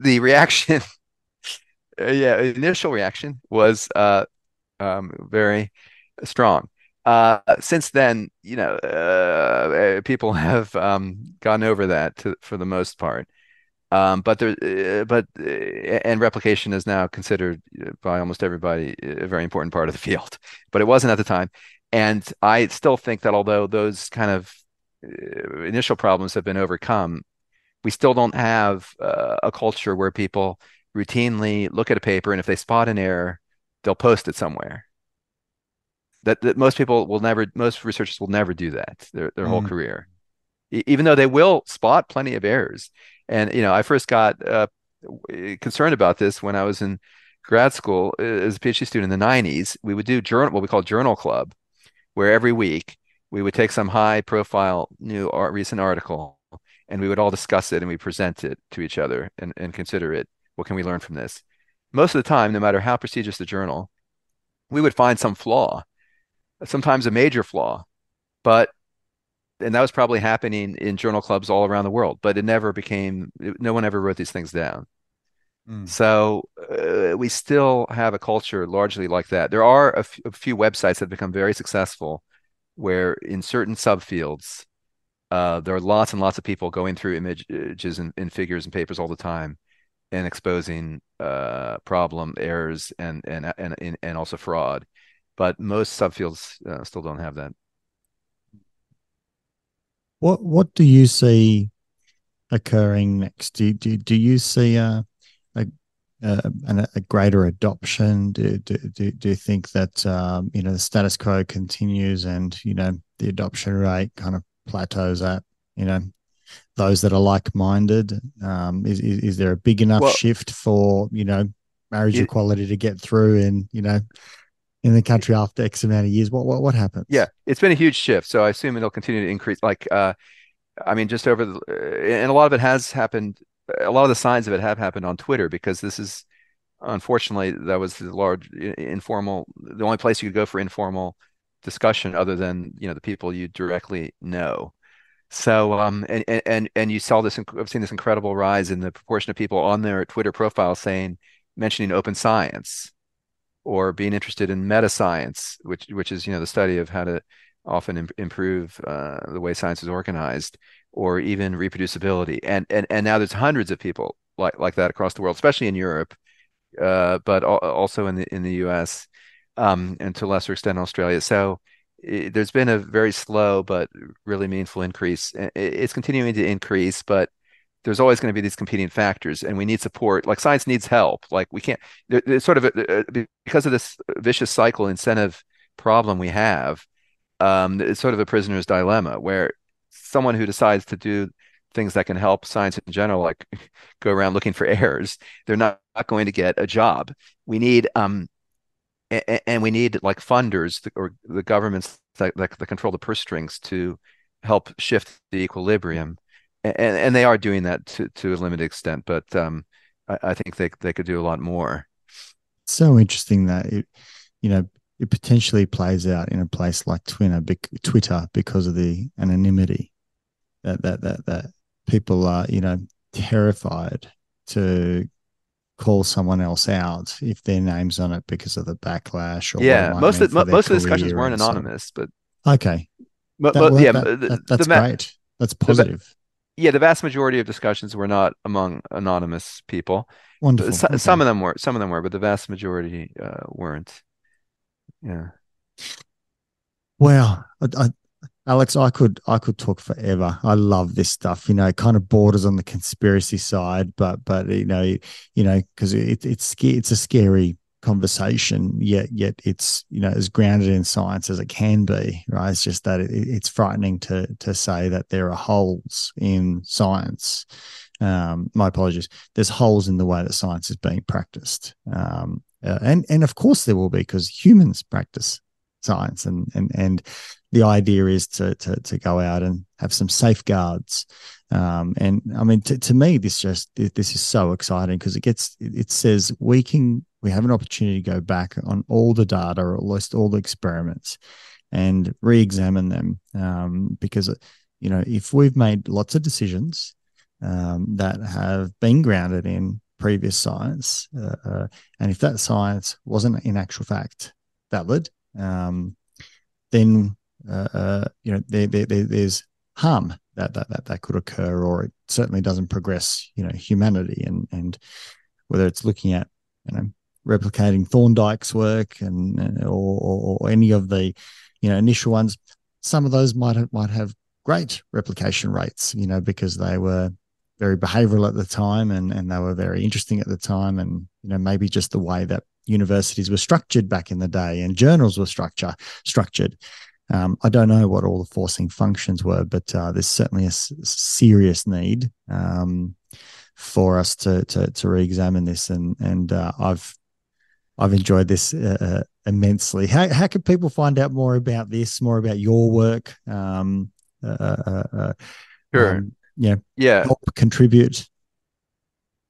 the reaction, uh, yeah, initial reaction was uh, um, very strong. Uh, since then, you know, uh, people have um, gotten over that to, for the most part. Um, but there, uh, but uh, and replication is now considered uh, by almost everybody a very important part of the field. But it wasn't at the time, and I still think that although those kind of initial problems have been overcome, we still don't have uh, a culture where people routinely look at a paper and if they spot an error, they'll post it somewhere. That, that most people will never, most researchers will never do that their their mm. whole career, e- even though they will spot plenty of errors. And you know, I first got uh, concerned about this when I was in grad school uh, as a PhD student in the 90s. We would do journal, what we call journal club, where every week we would take some high profile new art, recent article and we would all discuss it and we present it to each other and, and consider it. What can we learn from this? Most of the time, no matter how prestigious the journal, we would find some flaw, sometimes a major flaw, but and that was probably happening in journal clubs all around the world, but it never became, no one ever wrote these things down. Mm. So uh, we still have a culture largely like that. There are a, f- a few websites that have become very successful where in certain subfields, uh, there are lots and lots of people going through images and, and figures and papers all the time and exposing uh, problem errors and, and, and, and also fraud. But most subfields uh, still don't have that. What what do you see occurring next? Do do, do you see a a, a, a greater adoption? Do, do, do, do you think that um, you know the status quo continues and you know the adoption rate kind of plateaus at? You know those that are like minded. Um, is, is, is there a big enough well, shift for you know marriage it, equality to get through and you know in the country after X amount of years? What what what happens? Yeah, it's been a huge shift. So I assume it'll continue to increase. Like, uh, I mean, just over the, and a lot of it has happened. A lot of the signs of it have happened on Twitter because this is, unfortunately, that was the large informal. The only place you could go for informal discussion, other than you know the people you directly know. So, um, and and and you saw this. I've seen this incredible rise in the proportion of people on their Twitter profile saying, mentioning open science or being interested in meta science, which which is you know the study of how to often Im- improve uh, the way science is organized, or even reproducibility. And and and now there's hundreds of people like like that across the world, especially in Europe, uh, but al- also in the in the U.S. Um, and to a lesser extent Australia. So it, there's been a very slow but really meaningful increase. It, it's continuing to increase, but there's always going to be these competing factors and we need support like science needs help like we can't it's sort of a, because of this vicious cycle incentive problem we have um, it's sort of a prisoner's dilemma where someone who decides to do things that can help science in general like go around looking for errors they're not, not going to get a job. We need um and, and we need like funders or the governments that, that, that control the purse strings to help shift the equilibrium and and they are doing that to to a limited extent, but um, I, I, think they they could do a lot more. So interesting that it, you know, it potentially plays out in a place like Twitter, Twitter because of the anonymity that that that that people are you know terrified to call someone else out if their name's on it because of the backlash or yeah most of most of the discussions weren't anonymous but okay. But, that, but yeah that, that, that's the, great. That's positive yeah, the vast majority of discussions were not among anonymous people. Wonderful. So, okay. Some of them were, some of them were, but the vast majority uh, weren't. Yeah. Well, I, Alex, I could I could talk forever. I love this stuff. You know, it kind of borders on the conspiracy side, but but you know, you know, because it, it's it's a scary conversation. Yet yet it's you know as grounded in science as it can be. Right? It's just that it, it's frightening to to say that there are holes in science. Um, my apologies. There's holes in the way that science is being practiced, um, uh, and and of course there will be because humans practice science and and and the idea is to to to go out and have some safeguards um, and i mean to, to me this just this is so exciting because it gets it says we can we have an opportunity to go back on all the data or at least all the experiments and re-examine them. Um, because you know if we've made lots of decisions um, that have been grounded in previous science uh, uh, and if that science wasn't in actual fact valid um, then uh, uh, you know there, there, there's harm that, that that that could occur, or it certainly doesn't progress you know humanity, and and whether it's looking at you know replicating Thorndike's work and or, or, or any of the you know initial ones, some of those might have, might have great replication rates, you know, because they were very behavioral at the time and and they were very interesting at the time, and you know maybe just the way that universities were structured back in the day and journals were structure structured. Um, I don't know what all the forcing functions were, but uh, there's certainly a s- serious need um, for us to, to to re-examine this, and and uh, I've I've enjoyed this uh, uh immensely. How how can people find out more about this, more about your work? Um, uh, uh, sure. Um, yeah. Yeah. Help contribute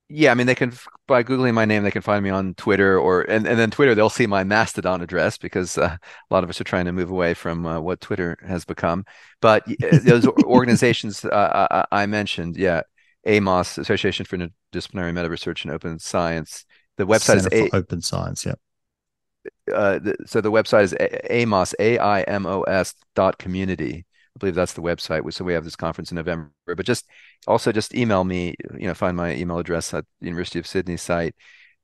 yeah, I mean, they can by googling my name, they can find me on Twitter or and and then Twitter they'll see my Mastodon address because uh, a lot of us are trying to move away from uh, what Twitter has become. But uh, those organizations uh, I, I, mentioned, yeah, AIMOS Association for Interdisciplinary Meta Research and Open Science. The website Center is a- Open Science. Yeah. Uh, the, so the website is AIMOS A I M O S dot community I believe that's the website. So we have this conference in November. But just also just email me. You know, find my email address at the University of Sydney site.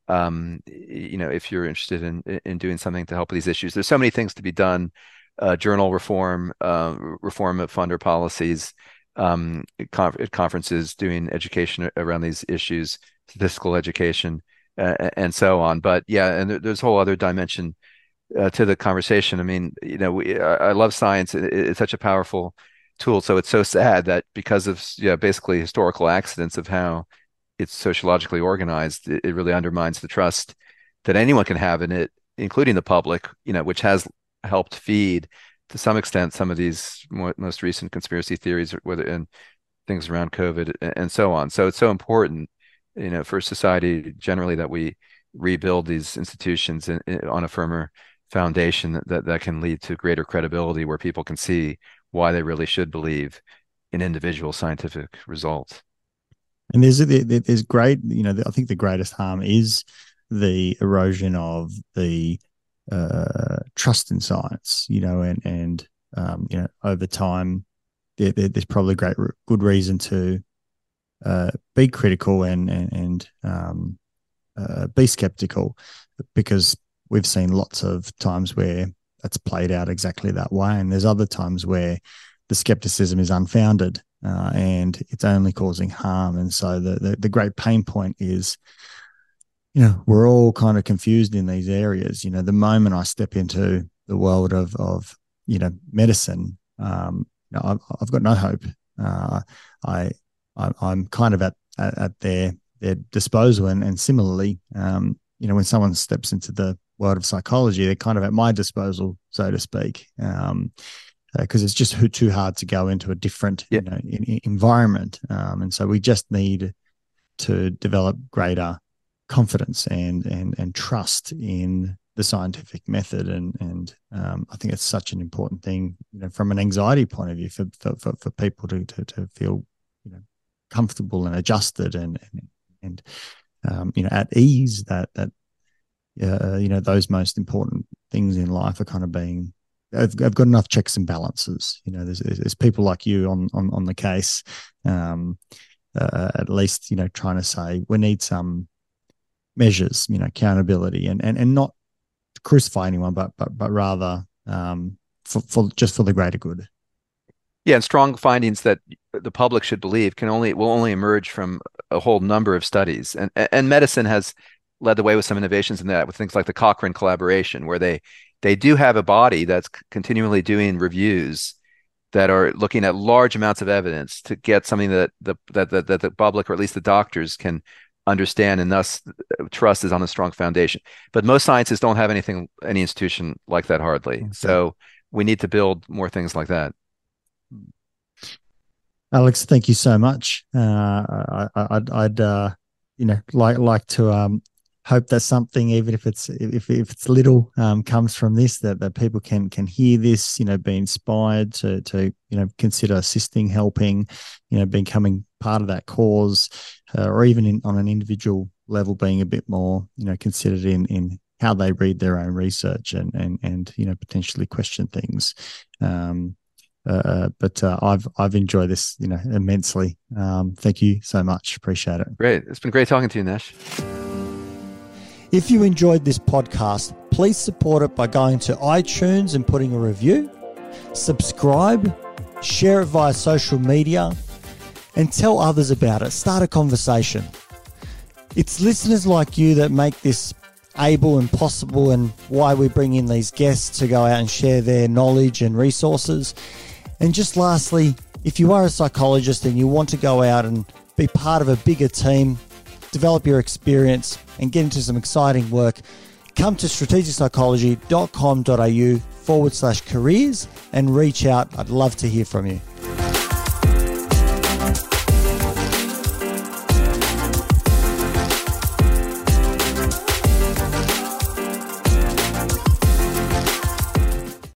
Um, you know, if you're interested in in doing something to help with these issues, there's so many things to be done. Uh, journal reform, uh, reform of funder policies, um, conferences doing education around these issues, statistical education, uh, and so on. But yeah, and there's a whole other dimension uh, to the conversation. I mean, you know, we, I, I love science. It, it's such a powerful tool. So it's so sad that because of yeah, basically historical accidents of how it's sociologically organized, it, it really undermines the trust that anyone can have in it, including the public. You know, which has helped feed to some extent some of these more, most recent conspiracy theories, whether in things around COVID and so on. So it's so important, you know, for society generally that we rebuild these institutions in, in, on a firmer foundation that, that, that can lead to greater credibility where people can see why they really should believe in individual scientific results. And there's there's great, you know, I think the greatest harm is the erosion of the uh, trust in science, you know, and and um, you know over time there, there's probably great good reason to uh, be critical and and, and um, uh, be skeptical because we've seen lots of times where that's played out exactly that way. And there's other times where the skepticism is unfounded uh, and it's only causing harm. And so the, the, the great pain point is, you know, we're all kind of confused in these areas. You know, the moment I step into the world of of you know medicine, um, you know, I've, I've got no hope. Uh, I, I am kind of at, at, at their their disposal, and, and similarly, um, you know, when someone steps into the world of psychology, they're kind of at my disposal, so to speak. Um, because uh, it's just too hard to go into a different yeah. you know in, in environment um, and so we just need to develop greater confidence and and and trust in the scientific method and and um, I think it's such an important thing you know from an anxiety point of view for for, for, for people to, to to feel comfortable and adjusted and and, and um, you know at ease that that uh, you know those most important things in life are kind of being I've, I've got enough checks and balances. You know there's, there's people like you on on, on the case um, uh, at least you know trying to say we need some measures you know accountability and and, and not crucify anyone but but but rather um, for, for just for the greater good. Yeah, and strong findings that the public should believe can only will only emerge from a whole number of studies. And and medicine has led the way with some innovations in that with things like the Cochrane collaboration, where they they do have a body that's continually doing reviews that are looking at large amounts of evidence to get something that the that, that, that the public or at least the doctors can understand and thus uh, trust is on a strong foundation. But most sciences don't have anything any institution like that hardly. Okay. So we need to build more things like that. Alex, thank you so much. Uh, I, would I'd uh, you know like like to um, hope that something, even if it's if, if it's little, um, comes from this that, that people can can hear this, you know, be inspired to to you know consider assisting, helping, you know, becoming part of that cause, uh, or even in, on an individual level, being a bit more you know considered in in how they read their own research and and and you know potentially question things. Um, uh but uh, I've I've enjoyed this, you know, immensely. Um, thank you so much. Appreciate it. Great. It's been great talking to you, Nesh. If you enjoyed this podcast, please support it by going to iTunes and putting a review, subscribe, share it via social media, and tell others about it. Start a conversation. It's listeners like you that make this able and possible, and why we bring in these guests to go out and share their knowledge and resources. And just lastly, if you are a psychologist and you want to go out and be part of a bigger team, develop your experience, and get into some exciting work, come to strategicpsychology.com.au forward slash careers and reach out. I'd love to hear from you.